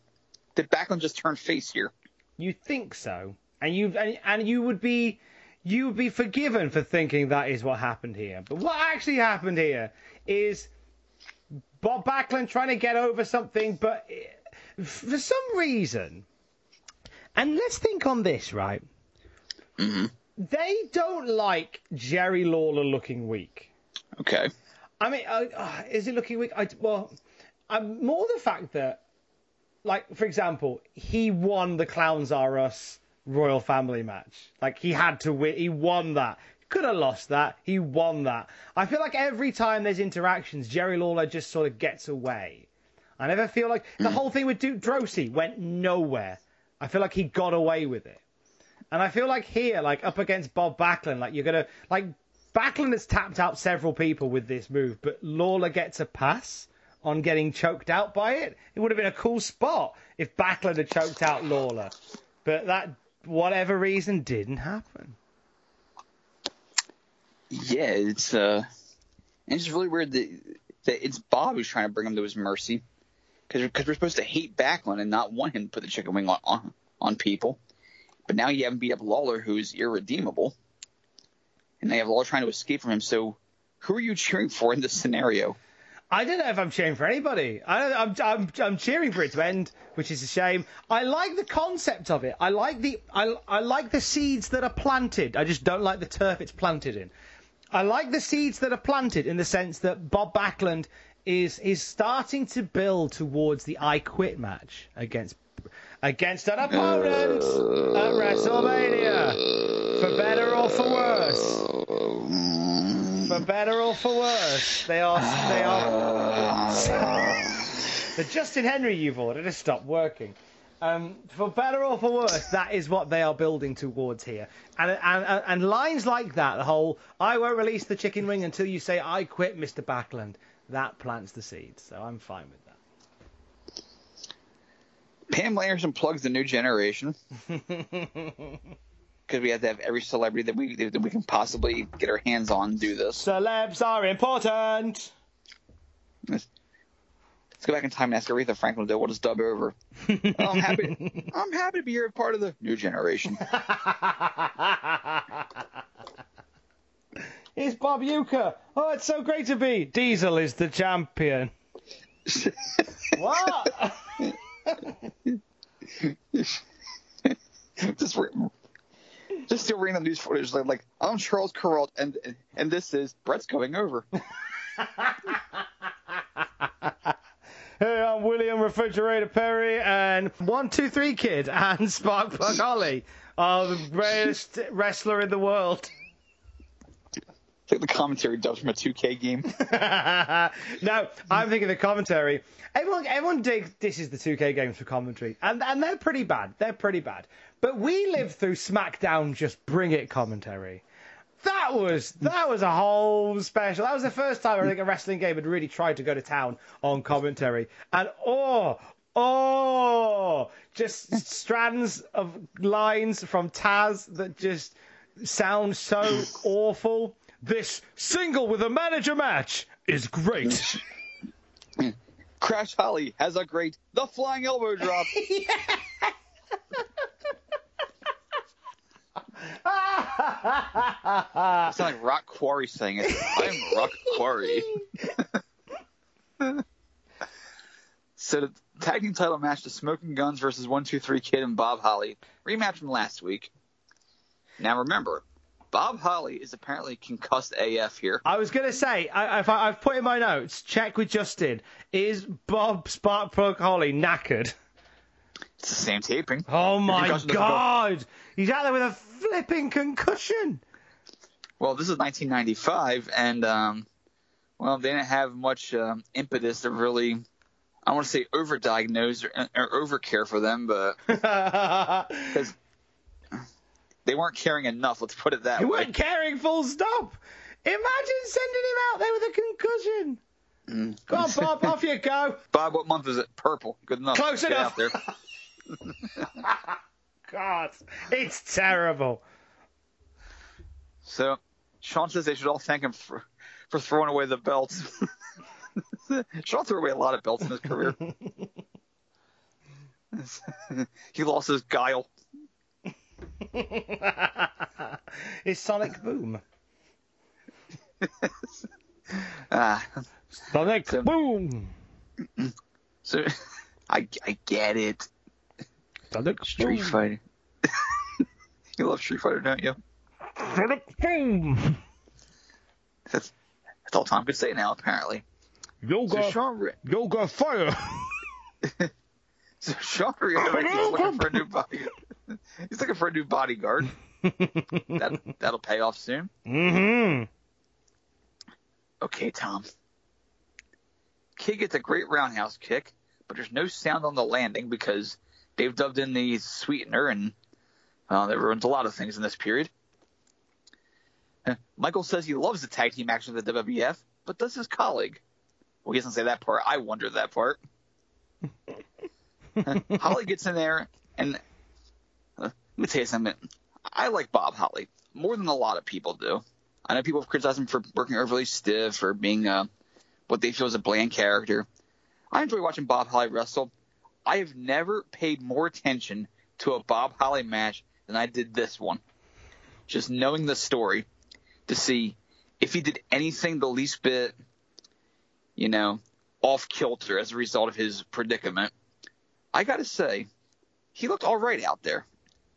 that Backlund just turned face here. You think so, and you and, and you would be you would be forgiven for thinking that is what happened here. But what actually happened here is Bob Backlund trying to get over something, but for some reason, and let's think on this, right? Mm-hmm. They don't like Jerry Lawler looking weak. Okay. I mean, uh, uh, is it looking weak? I, well, I'm more the fact that, like, for example, he won the Clowns R Us royal family match. Like he had to win. He won that. Could have lost that. He won that. I feel like every time there's interactions, Jerry Lawler just sort of gets away. I never feel like the whole thing with Duke Droese went nowhere. I feel like he got away with it. And I feel like here, like up against Bob Backlund, like you're gonna like Backlund has tapped out several people with this move, but Lawler gets a pass on getting choked out by it. It would have been a cool spot if Backlund had choked out Lawler. But that whatever reason, didn't happen. Yeah, it's uh, it's really weird that, that it's Bob who's trying to bring him to his mercy, because we're supposed to hate Backlund and not want him to put the chicken wing on, on on people, but now you have him beat up Lawler, who's irredeemable, and they have Lawler trying to escape from him. So, who are you cheering for in this scenario? I don't know if I'm cheering for anybody. I am I'm, I'm, I'm cheering for it to end, which is a shame. I like the concept of it. I like the I, I like the seeds that are planted. I just don't like the turf it's planted in. I like the seeds that are planted in the sense that Bob Backlund is is starting to build towards the I Quit match against against an opponent at WrestleMania. For better or for worse. For better or for worse. They are they are the Justin Henry you've ordered has stopped working. Um, for better or for worse, that is what they are building towards here. And, and, and lines like that, the whole, I won't release the chicken wing until you say, I quit, Mr. Backlund, that plants the seeds. So I'm fine with that. Pam Anderson plugs the new generation. Because we have to have every celebrity that we that we can possibly get our hands on do this. Celebs are important. Let's, let's go back in time and ask Aretha Franklin to what is dub over. oh, I'm happy. I'm happy to be here, part of the new generation. It's Bob Uecker. Oh, it's so great to be. Diesel is the champion. what? just, just still reading the news footage like, like I'm Charles Kuralt and and this is Brett's going over. Hey, I'm William Refrigerator Perry and one two three kid and Sparkplug Holly are the greatest wrestler in the world. It's like the commentary dubbed from a 2K game. no, I'm thinking the commentary. Everyone, everyone digs this is the 2K games for commentary, and and they're pretty bad. They're pretty bad. But we lived through SmackDown Just Bring It commentary. That was that was a whole special. That was the first time I think a wrestling game had really tried to go to town on commentary. And oh, oh, just strands of lines from Taz that just sound so awful. This single with a manager match is great. Crash Holly has a great the flying elbow drop. It's not like Rock Quarry saying it. I'm Rock Quarry. so the tag team title match, the Smoking Guns versus One Two Three Kid and Bob Holly, rematch from last week. Now remember, Bob Holly is apparently concussed AF here. I was going to say, I, I've put in my notes, check with Justin, is Bob Sparkplug Holly knackered? It's the same taping. Oh my concussion doesn't go- god! He's out there with a flipping concussion. Well, this is 1995, and um, well, they didn't have much um, impetus to really, I don't want to say overdiagnose or, or overcare for them, but because they weren't caring enough. Let's put it that He way. They weren't caring full stop. Imagine sending him out there with a concussion. Mm. Go on, Bob, off you go. Bob, what month is it? Purple. Good enough. Close Get enough. out there. God, it's terrible. So Shawn says they should all thank him for for throwing away the belts. Shawn threw away a lot of belts in his career. he lost his guile. it's Sonic Boom. Ah, Sonic Boom. so I I get it. Sonic Street Boom. Fighter. you love Street Fighter, don't you? Sonic Boom. That's that's all Tom could say now, apparently. Yoga, So Shawn, Re- yoga fire. so Shawn reiterates he's looking for a new body. He's looking for a new bodyguard. that that'll pay off soon. mm-hmm. Okay, Tom. Kid gets a great roundhouse kick, but there's no sound on the landing because they've dubbed in the sweetener, and uh, that ruins a lot of things in this period. Michael says he loves the tag team action of the WWF, but does his colleague? Well, he doesn't say that part. I wonder that part. Holly gets in there, and uh, let me tell you something. I like Bob Holly more than a lot of people do. I know people have criticized him for working overly stiff or being uh, what they feel is a bland character. I enjoy watching Bob Holly wrestle. I have never paid more attention to a Bob Holly match than I did this one. Just knowing the story to see if he did anything the least bit you know, off kilter as a result of his predicament. I got to say, he looked all right out there.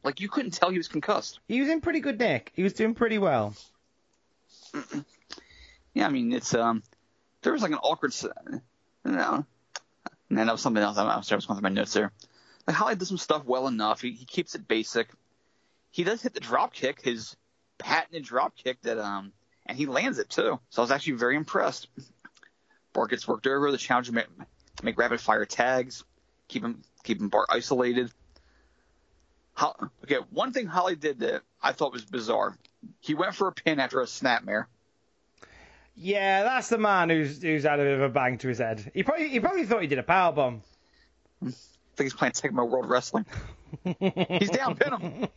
Like you couldn't tell he was concussed. He was in pretty good nick. He was doing pretty well. Yeah, I mean it's um, there was like an awkward. No, and that was something else. I'm, I'm sorry, I was going through my notes there. Like Holly does some stuff well enough. He, he keeps it basic. He does hit the drop kick, his patented drop kick that um, and he lands it too. So I was actually very impressed. Bart gets worked over. The challenger make, make rapid fire tags, keep him keep him Bart isolated. Ho- okay, one thing Holly did that I thought was bizarre. He went for a pin after a snapmare. Yeah, that's the man who's who's had a bit of a bang to his head. He probably he probably thought he did a power bomb. I think he's playing Tecmo World Wrestling. he's down, pin him.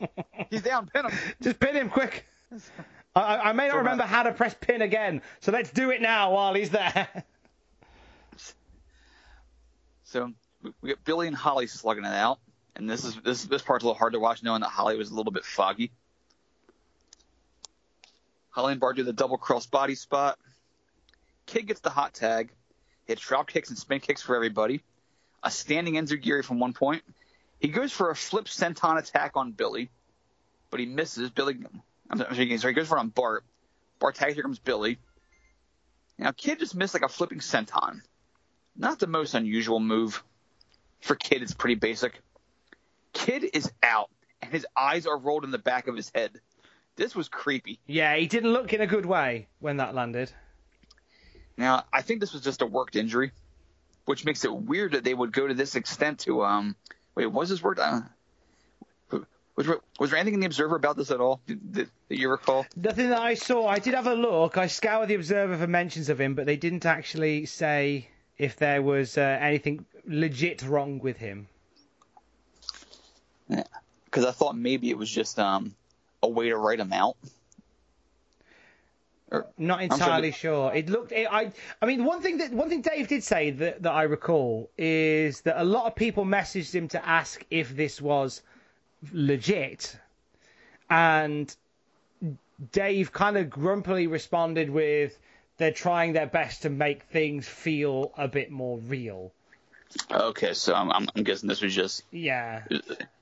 He's down, pin him. Just pin him quick. I, I may not remember how to press pin again, so let's do it now while he's there. So we get Billy and Holly slugging it out, and this is this this part's a little hard to watch, knowing that Holly was a little bit foggy. Holly and Bart do the double cross body spot. Kid gets the hot tag, hits drop kicks and spin kicks for everybody. A standing enziguri from one point. He goes for a flip senton attack on Billy, but he misses. Billy, I'm sorry, sorry he goes for it on Bart. Bart tags, here comes Billy. Now, Kid just missed like a flipping senton. Not the most unusual move. For Kid, it's pretty basic. Kid is out, and his eyes are rolled in the back of his head. This was creepy. Yeah, he didn't look in a good way when that landed. Now, I think this was just a worked injury, which makes it weird that they would go to this extent to um. Wait, was this worked? Uh, was, there, was there anything in the Observer about this at all that, that you recall? Nothing that I saw. I did have a look. I scoured the Observer for mentions of him, but they didn't actually say if there was uh, anything legit wrong with him. Yeah, because I thought maybe it was just um a way to write him out. Not entirely sure. It looked. It, I. I mean, one thing that one thing Dave did say that that I recall is that a lot of people messaged him to ask if this was legit, and Dave kind of grumpily responded with, "They're trying their best to make things feel a bit more real." Okay, so I'm, I'm, I'm guessing this was just. Yeah.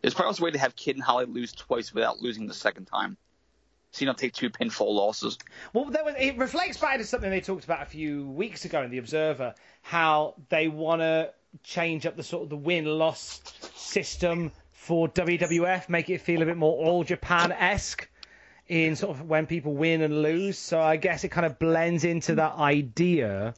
It's probably also a way to have Kid and Holly lose twice without losing the second time. You don't take two pinfall losses. Well, there was, it reflects back to something they talked about a few weeks ago in the Observer, how they want to change up the sort of the win-loss system for WWF, make it feel a bit more All Japan esque in sort of when people win and lose. So I guess it kind of blends into that idea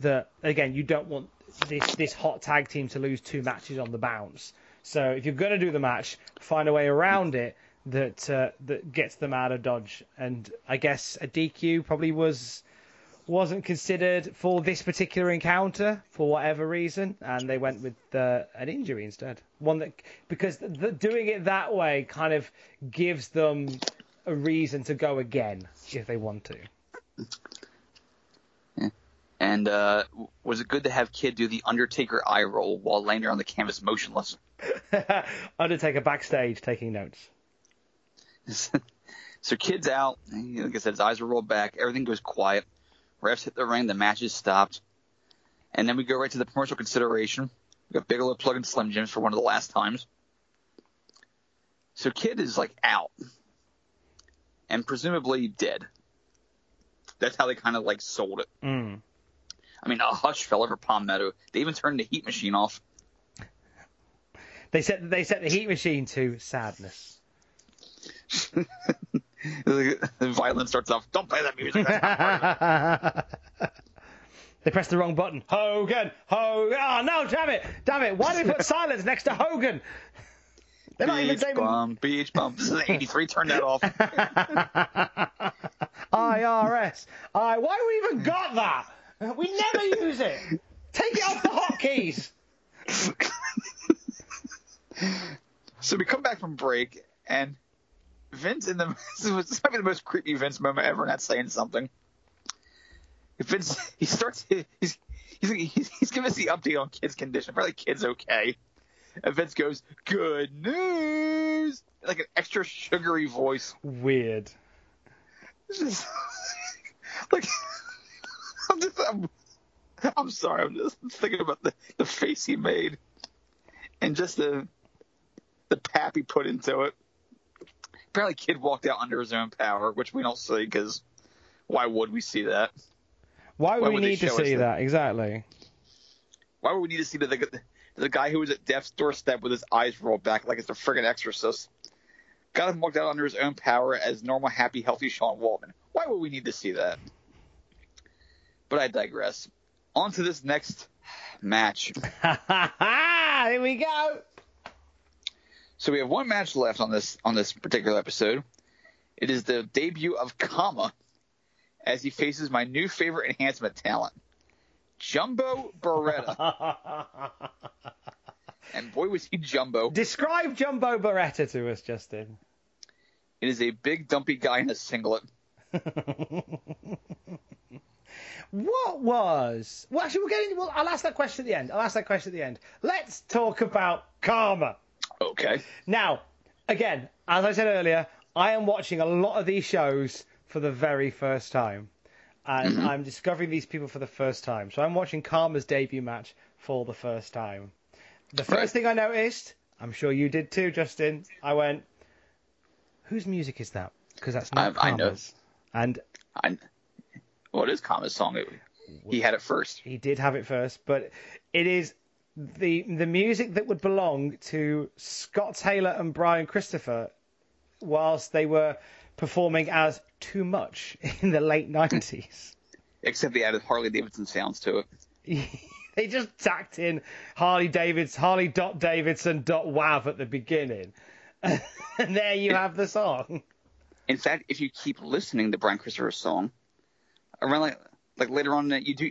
that again you don't want this this hot tag team to lose two matches on the bounce. So if you're going to do the match, find a way around it that uh, that gets them out of dodge. And I guess a DQ probably was wasn't considered for this particular encounter for whatever reason, and they went with uh, an injury instead. One that because the, doing it that way kind of gives them a reason to go again if they want to. And uh, was it good to have Kid do the Undertaker eye roll while laying there on the canvas motionless? Undertaker backstage taking notes. So Kid's out. Like I said, his eyes are rolled back. Everything goes quiet. Refs hit the ring. The match is stopped. And then we go right to the commercial consideration. We got Bigelow plugging Slim Jims for one of the last times. So Kid is like out. And presumably dead. That's how they kind of like sold it. Mm. I mean, a hush fell over Palmetto. They even turned the heat machine off. They set they set the heat machine to sadness. The violin starts off. Don't play that music. they pressed the wrong button. Hogan, Hogan. Ah, oh no, damn it, damn it! Why did we put silence next to Hogan? They're not even bum, beach bum. This is '83. Turn that off. IRS. I. Why we even got that? We never use it. Take it off the hotkeys. so we come back from break, and Vince in the this was probably the most creepy Vince moment ever, not saying something. Vince he starts he's he's he's, he's giving us the update on kid's condition. Probably kid's okay. And Vince goes, "Good news!" Like an extra sugary voice. Weird. Just like I'm just I'm, I'm sorry. I'm just thinking about the, the face he made and just the the pap he put into it. Apparently, kid walked out under his own power, which we don't see because why would we see that? Why would Why we would they need to see that? that? Exactly. Why would we need to see the, the the guy who was at death's doorstep with his eyes rolled back like it's a friggin' exorcist? Got him walked out under his own power as normal, happy, healthy Sean Waltman. Why would we need to see that? But I digress. On to this next match. Here we go. So we have one match left on this on this particular episode. It is the debut of Kama as he faces my new favorite enhancement talent, Jumbo Beretta. and boy was he Jumbo. Describe Jumbo Beretta to us, Justin. It is a big dumpy guy in a singlet. What was? Well, actually, we'll get into. Well, I'll ask that question at the end. I'll ask that question at the end. Let's talk about Kama. Okay. Now, again, as I said earlier, I am watching a lot of these shows for the very first time. And mm-hmm. I'm discovering these people for the first time. So I'm watching Kama's debut match for the first time. The first thing I noticed, I'm sure you did too, Justin, I went, whose music is that? Because that's not I- I know. Kama's. And I, it is Kama's song. It, he had it first. He did have it first, but it is the the music that would belong to Scott Taylor and Brian Christopher whilst they were performing as Too Much in the late nineties. Except they added Harley Davidson sounds to it. they just tacked in Harley Davidson, Harley dot Davidson dot Wav at the beginning, and there you have the song. In fact, if you keep listening to Brian Christopher's song, around like like later on, uh, you do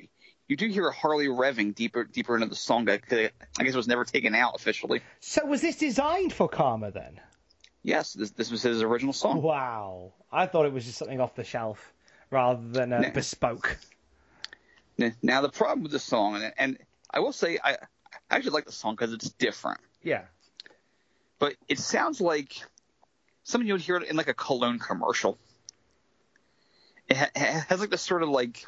you do hear a Harley revving deeper deeper into the song. I I guess it was never taken out officially. So was this designed for Kama then? Yes, this this was his original song. Wow, I thought it was just something off the shelf rather than uh, Nah. bespoke. Now the problem with the song, and, and I will say I, I actually like the song because it's different, Yeah. but it sounds like something you would hear in like a cologne commercial. It ha- ha- has like this sort of like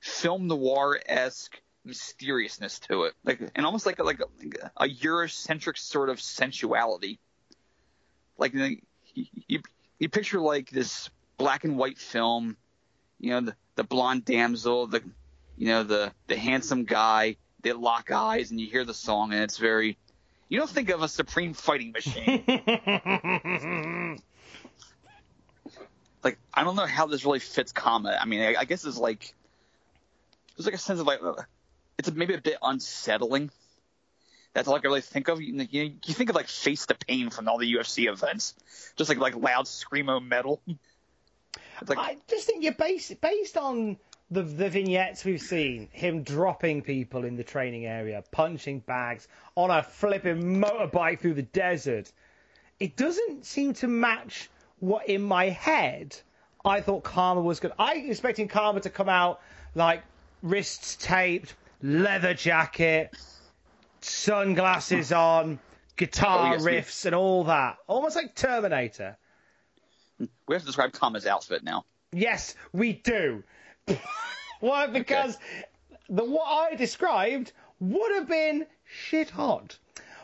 film noir esque mysteriousness to it, like and almost like a, like a, a Eurocentric sort of sensuality. Like you, you, you you picture like this black and white film, you know, the the blonde damsel, the you know the the handsome guy, they lock eyes, and you hear the song, and it's very. You don't think of a supreme fighting machine. like I don't know how this really fits Kama. I mean, I, I guess it's like there's like a sense of like uh, it's maybe a bit unsettling. That's all I can really think of. You, you, you think of like Face the Pain from all the UFC events, just like like loud screamo metal. Like I just think you're based based on the the vignettes we've seen, him dropping people in the training area, punching bags on a flipping motorbike through the desert. It doesn't seem to match what in my head I thought Kama was good. I expecting Kama to come out like wrists taped, leather jacket, sunglasses on, guitar Oh, yes, we- riffs and all that. Almost like Terminator. we have to describe Kama's outfit now. Yes, we do. Why? Because the what I described would have been shit hot.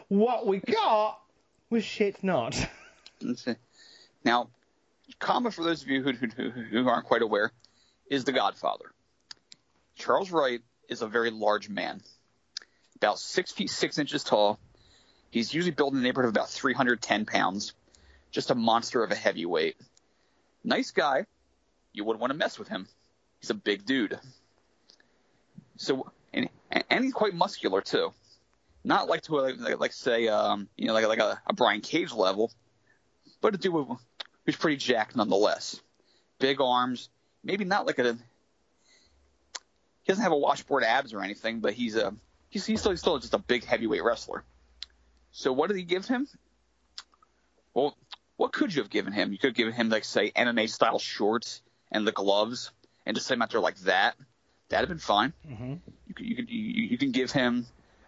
What we got was shit not. Now, Kama, for those of you who, who, who aren't quite aware, is the Godfather. Charles Wright is a very large man, about six feet six inches tall. He's usually built in the neighborhood of about 310 pounds, just a monster of a heavyweight. Nice guy. You wouldn't want to mess with him. He's a big dude. So, and, and he's quite muscular too. Not like to like, like, say, um, you know, like like a, a Brian Cage level, but a dude who's pretty jacked nonetheless. Big arms, maybe not like a. He doesn't have a washboard abs or anything, but he's a he's, he's still he's still just a big heavyweight wrestler. So what did he give him? Well, what could you have given him? You could have given him like say MMA style shorts and the gloves, and just set him out there like that. That'd have been fine. Mm-hmm. You could you could you, you can give him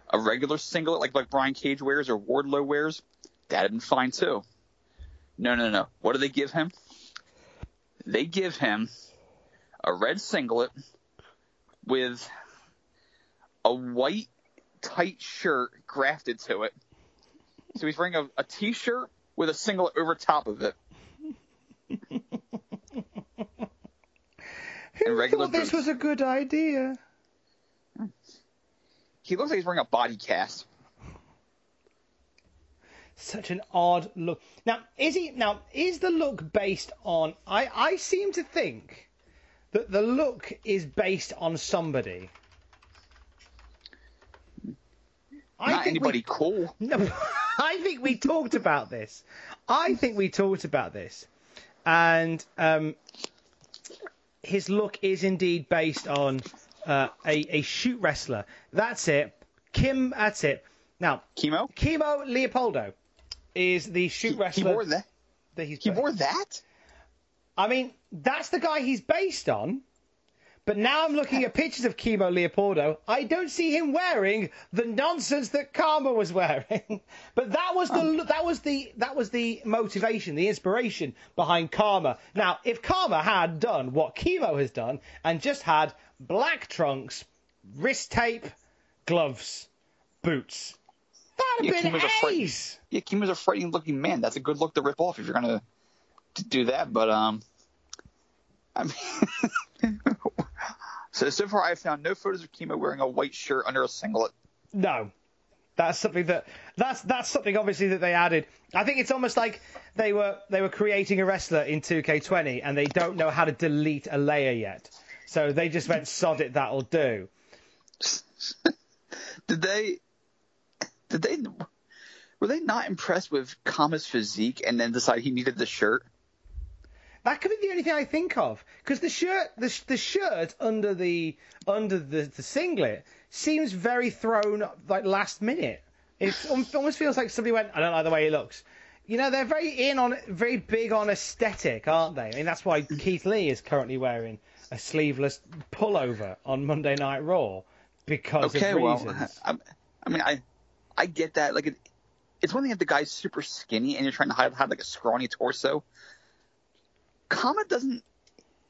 a regular singlet like like Brian Cage wears or Wardlow wears. That'd have been fine too. No, no, no. What do they give him? They give him a red singlet with a white tight shirt grafted to it. So he's wearing a, a t-shirt with a singlet over top of it. Who regular thought this boots. was a good idea? He looks like he's wearing a body cast. Such an odd look. Now, is he? Now, is the look based on? I I seem to think that the look is based on somebody. I Not think we- anybody cool. No, I think we talked about this. I think we talked about this, and um, his look is indeed based on uh, a a shoot wrestler. That's it. Kim. That's it. Now, Kimo. Kimo Leopoldo is the shoot He wrestler. He wore that. that he's He wore that. I mean, that's the guy he's based on. But now I'm looking at pictures of Kimo Leopoldo. I don't see him wearing the nonsense that Kama was wearing. but that was the that was the that was the motivation, the inspiration behind Kama. Now, if Kama had done what Kimo has done and just had black trunks, wrist tape, gloves, boots, that'd Yeah, have been Kimo's a Yeah, Kimo's a frightening looking man. That's a good look to rip off if you're gonna to do that. But um, I mean, so so far I've found no photos of Kimo wearing a white shirt under a singlet. No. That's something that that's that's something obviously that they added. I think it's almost like they were they were creating a wrestler in 2K20 and they don't know how to delete a layer yet. So they just went sod it that'll do. Did they? Did they? Were they not impressed with Kama's physique and then decide he needed the shirt? That could be the only thing I think of because the shirt the, the shirt under the under the, the singlet seems very thrown like last minute. It almost feels like somebody went I don't like the way he looks. You know they're very in on very big on aesthetic, aren't they? I mean that's why Keith Lee is currently wearing a sleeveless pullover on Monday Night Raw because okay, of well, reasons. I, I mean, I I get that. Like, it, it's one thing if the guy's super skinny and you're trying to hide, hide like a scrawny torso. Kama doesn't.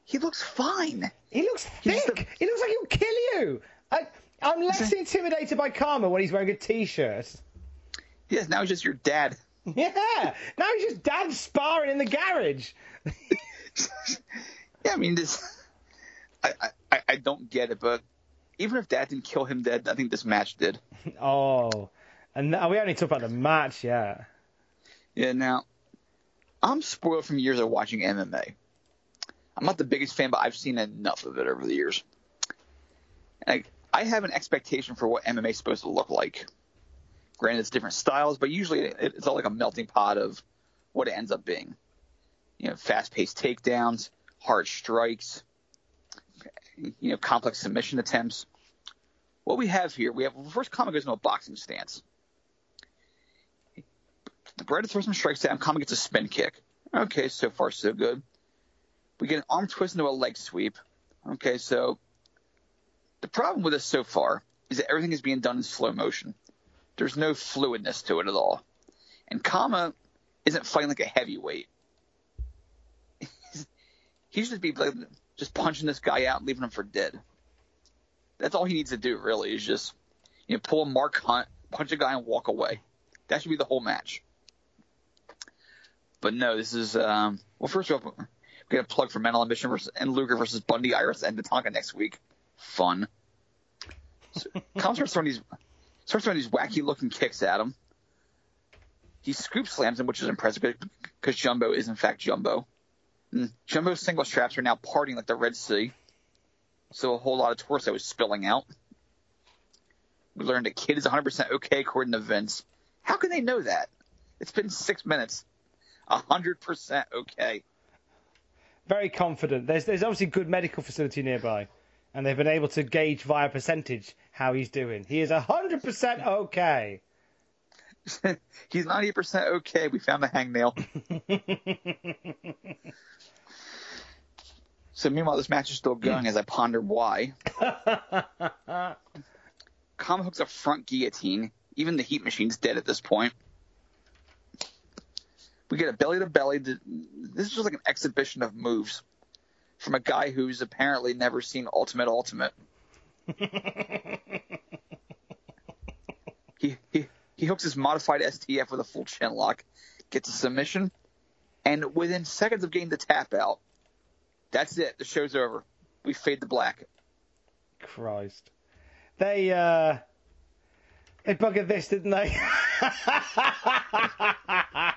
He looks fine. He looks thick. He looks like he'll kill you. I, I'm less intimidated by Kama when he's wearing a t-shirt. Yes, now he's just your dad. Yeah. Now he's just dad sparring in the garage. Yeah, I mean, this. I, I I don't get it, but even if dad didn't kill him dead, I think this match did. Oh, and we only talked about the match, yeah. Yeah, now I'm spoiled from years of watching MMA. I'm not the biggest fan, but I've seen enough of it over the years. Like, I have an expectation for what MMA is supposed to look like. Granted, it's different styles, but usually it- it's all like a melting pot of what it ends up being. You know, fast-paced takedowns, hard strikes, you know, complex submission attempts. What we have here, we have well, first Kama goes into a boxing stance. Beretta throws some strikes down. Kama gets a spin kick. Okay, so far so good. We get an arm twist into a leg sweep. Okay, so the problem with this so far is that everything is being done in slow motion. There's no fluidness to it at all. And Kama isn't fighting like a heavyweight. he should just be like, just punching this guy out leaving him for dead. That's all he needs to do, really, is just you know pull a Mark Hunt, punch a guy, and walk away. That should be the whole match. But no, this is um, well. First of all, we got a plug for Men on a Mission versus and Luger versus Bundy, IRS, and Tatanka next week. Fun. So, Kama starts throwing these starts throwing these wacky looking kicks at him. He scoop slams him, which is impressive because Jumbo is in fact Jumbo. Mm. Jumbo's single straps are now parting like the Red Sea, so a whole lot of torso is spilling out. We learned a kid is 100% okay according to Vince. How can they know that? It's been six minutes. 100% okay. Very confident. There's there's obviously good medical facility nearby, and they've been able to gauge via percentage how he's doing. He is hundred percent okay. He's 90% okay. We found the hangnail. so meanwhile, this match is still going as I ponder why. Kama hooks a front guillotine. Even the heat machine's dead at this point. We get a belly to belly. This is just like an exhibition of moves from a guy who's apparently never seen Ultimate Ultimate. He he he hooks his modified STF with a full chin lock, gets a submission, and within seconds of getting the tap out, that's it. The show's over. We fade to black. Christ. They uh they buggered this, didn't they?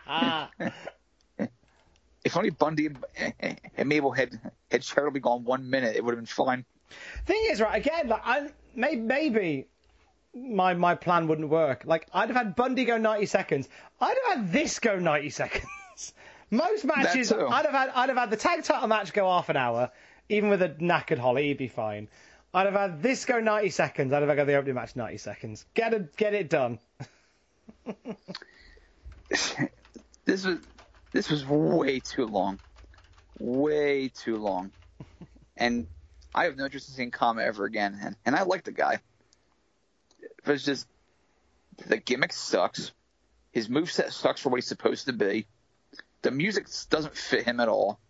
if only Bundy and, and Mabel had had charitably gone one minute, it would have been fine. Thing is, right again, like I maybe, maybe my my plan wouldn't work. Like I'd have had Bundy go 90 seconds. I'd have had this go 90 seconds. Most matches, I'd have had I'd have had the tag title match go half an hour, even with a knackered Holly, he'd be fine. I'd have had this go 90 seconds. I'd have had the opening match 90 seconds. Get it, get it done. this was this was way too long, way too long, and I have no interest in seeing Kama ever again. And, and I like the guy, but it's just the gimmick sucks. His moveset sucks for what he's supposed to be. The music doesn't fit him at all.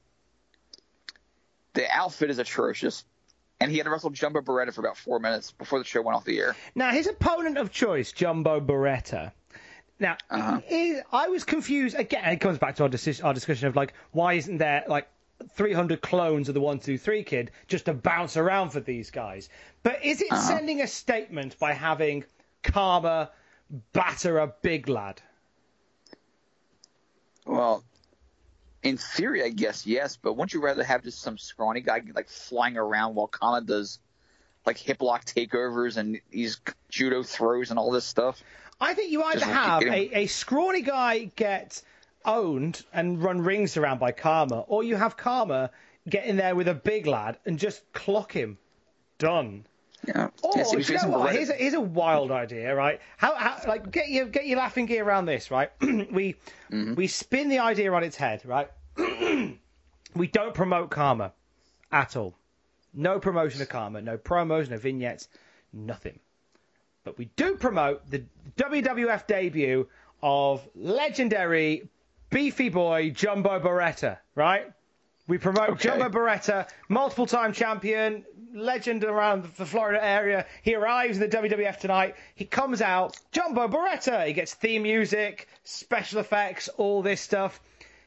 The outfit is atrocious. And he had to wrestle Jumbo Beretta for about four minutes before the show went off the air. Now, his opponent of choice, Jumbo Beretta. Now, uh-huh. I was confused. Again, it comes back to our, dis- our discussion of, like, why isn't there, like, 300 clones of the 123 kid just to bounce around for these guys? But is it uh-huh. sending a statement by having Kama batter a big lad? Well, in theory, I guess yes, but wouldn't you rather have just some scrawny guy like flying around while Kama does like hip lock takeovers and these judo throws and all this stuff? I think you either just have a, a scrawny guy get owned and run rings around by Kama, or you have Kama get in there with a big lad and just clock him. Done. Yeah. Or yeah, you know what? Here's a, here's a wild idea, right? How, how like get your get your laughing gear around this, right? we mm-hmm. we spin the idea on its head, right? we don't promote Kama at all. No promotion of Kama, no promos, no vignettes, nothing. But we do promote the WWF debut of legendary beefy boy Jumbo Beretta, right? We promote okay. Jumbo Beretta, multiple time champion, legend around the Florida area. He arrives in the WWF tonight. He comes out, Jumbo Beretta. He gets theme music, special effects, all this stuff.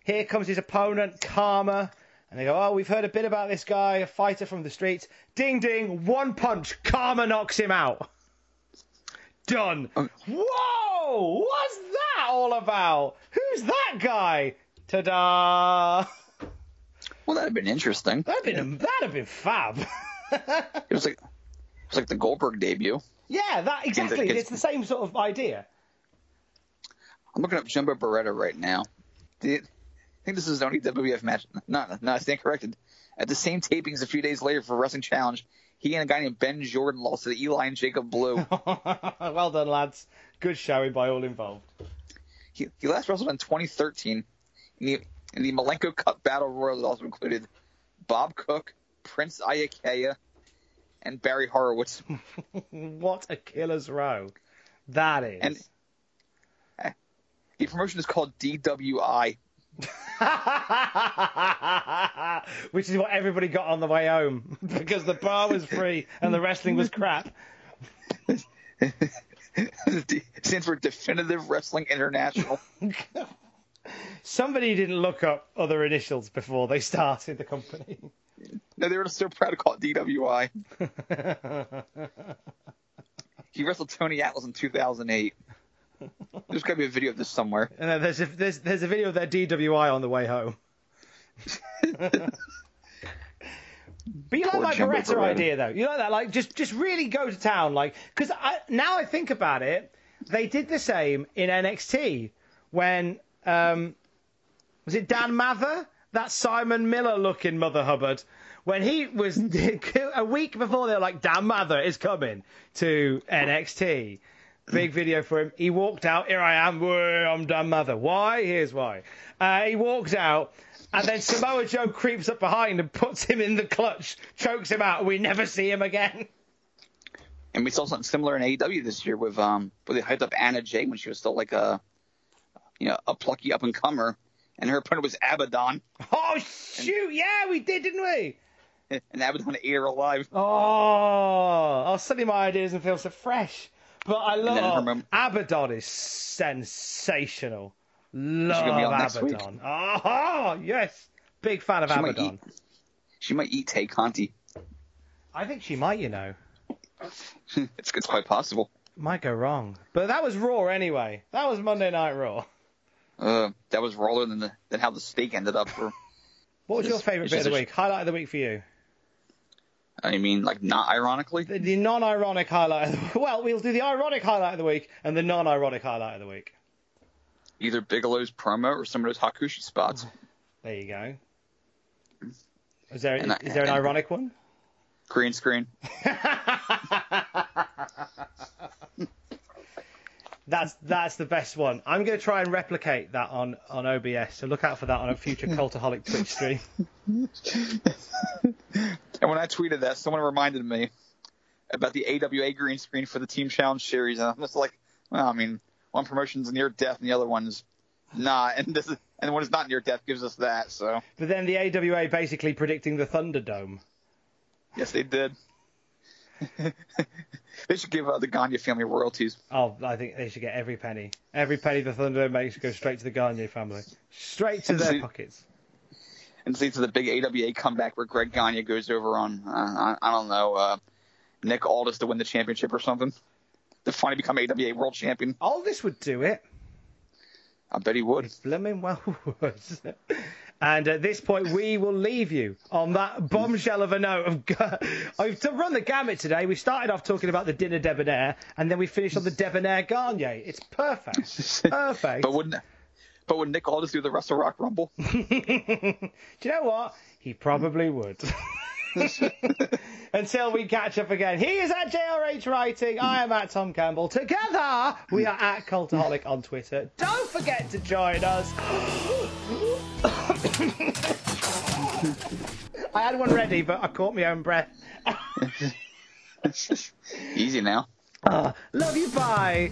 Here comes his opponent, Kama. And they go, oh, we've heard a bit about this guy, a fighter from the streets. Ding ding, one punch, Kama knocks him out. Done. Uh, Whoa! What's that all about? Who's that guy? Ta-da! Well, that'd have been interesting. That'd have been that'd have been fab. it was like it was like the Goldberg debut. Yeah, that exactly. It's the same sort of idea. I'm looking up Jumbo Beretta right now. I think this is the only WWF match. No, no, I stand corrected. At the same tapings a few days later for Wrestling Challenge, he and a guy named Ben Jordan lost to Eli and Jacob Blue. well done, lads. Good showing by all involved. He, he last wrestled in 2013. And he, in the Malenko Cup Battle Royal that also included Bob Cook, Prince Iaukea, and Barry Horowitz. what a killer's row that is. And uh, the promotion is called DWI. Which is what everybody got on the way home because the bar was free and the wrestling was crap. stands for Definitive Wrestling International. Somebody didn't look up other initials before they started the company. No, they were so proud to call it DWI. he wrestled Tony Atlas in 2008. There's got to be a video of this somewhere. Uh, there's, a, there's, there's a video of their DWI on the way home. Be like my Beretta idea, though. You know that, like, just just really go to town, like, because now I think about it, they did the same in NXT when um, was it Dan Matha? That Simon Miller looking Mother Hubbard. When he was a week before, they were like, Dan Matha is coming to NXT. Big video for him. He walked out. Here I am. I'm done, mother. Why? Here's why. Uh, he walks out, and then Samoa Joe creeps up behind and puts him in the clutch, chokes him out, and we never see him again. And we saw something similar in AEW this year with um, where they hyped up Anna Jay when she was still like a you know, a plucky up and comer, and her opponent was Abaddon. Oh shoot! And, yeah, we did, didn't we? And Abaddon ate her alive. Oh, oh, suddenly my ideas and feel so fresh. But I love mom- Abaddon is sensational. Love gonna be on next week. Abaddon. Oh yes, big fan of She might Abaddon. eat. She might eat Tay Conti. I think she might, you know, it's it's quite possible. might go wrong. But that was Raw anyway. That was Monday Night Raw. Uh, that was rawer than the, than how the steak ended up. For What was your favourite bit of the week? Highlight of the week for you? I mean, like not ironically. The, the non-ironic highlight. Of the, well, we'll do the ironic highlight of the week and the non-ironic highlight of the week. Either Bigelow's promo or some of those Hakushi spots. Oh, there you go. Is there And is there an ironic one? Green screen. That's that's the best one. I'm going to try and replicate that on, on OBS. So look out for that on a future Cultaholic Twitch stream. And when I tweeted that, someone reminded me about the AWA green screen for the Team Challenge series, and I'm just like, well, I mean, one promotion's near death and the other one's not, and this is, and the one is not near death gives us that. So But then the AWA basically predicting the Thunderdome. yes, they did. they should give uh, the Gagne family royalties. Oh, I think they should get every penny. Every penny the Thunderdome makes go straight to the Gagne family. Straight to their pockets. And see to the big AWA comeback where Greg Gagne goes over on, uh, I, I don't know, uh, Nick Aldis to win the championship or something. To finally become AWA world champion. Aldis would do it. I bet he would. Blooming well would. And at this point, we will leave you on that bombshell of a note. Of I've to run the gamut today. We started off talking about the dinner debonair, and then we finished on the debonair Gagne. It's perfect. Perfect. But wouldn't, but would Nick Aldis do the Wrestle Rock Rumble? Do you know what? He probably would. Until we catch up again. He is at JRH Writing. I am at Tom Campbell. Together, we are at Cultaholic on Twitter. Don't forget to join us. I had one ready, but I caught my own breath. Easy now. Ah, love you, bye.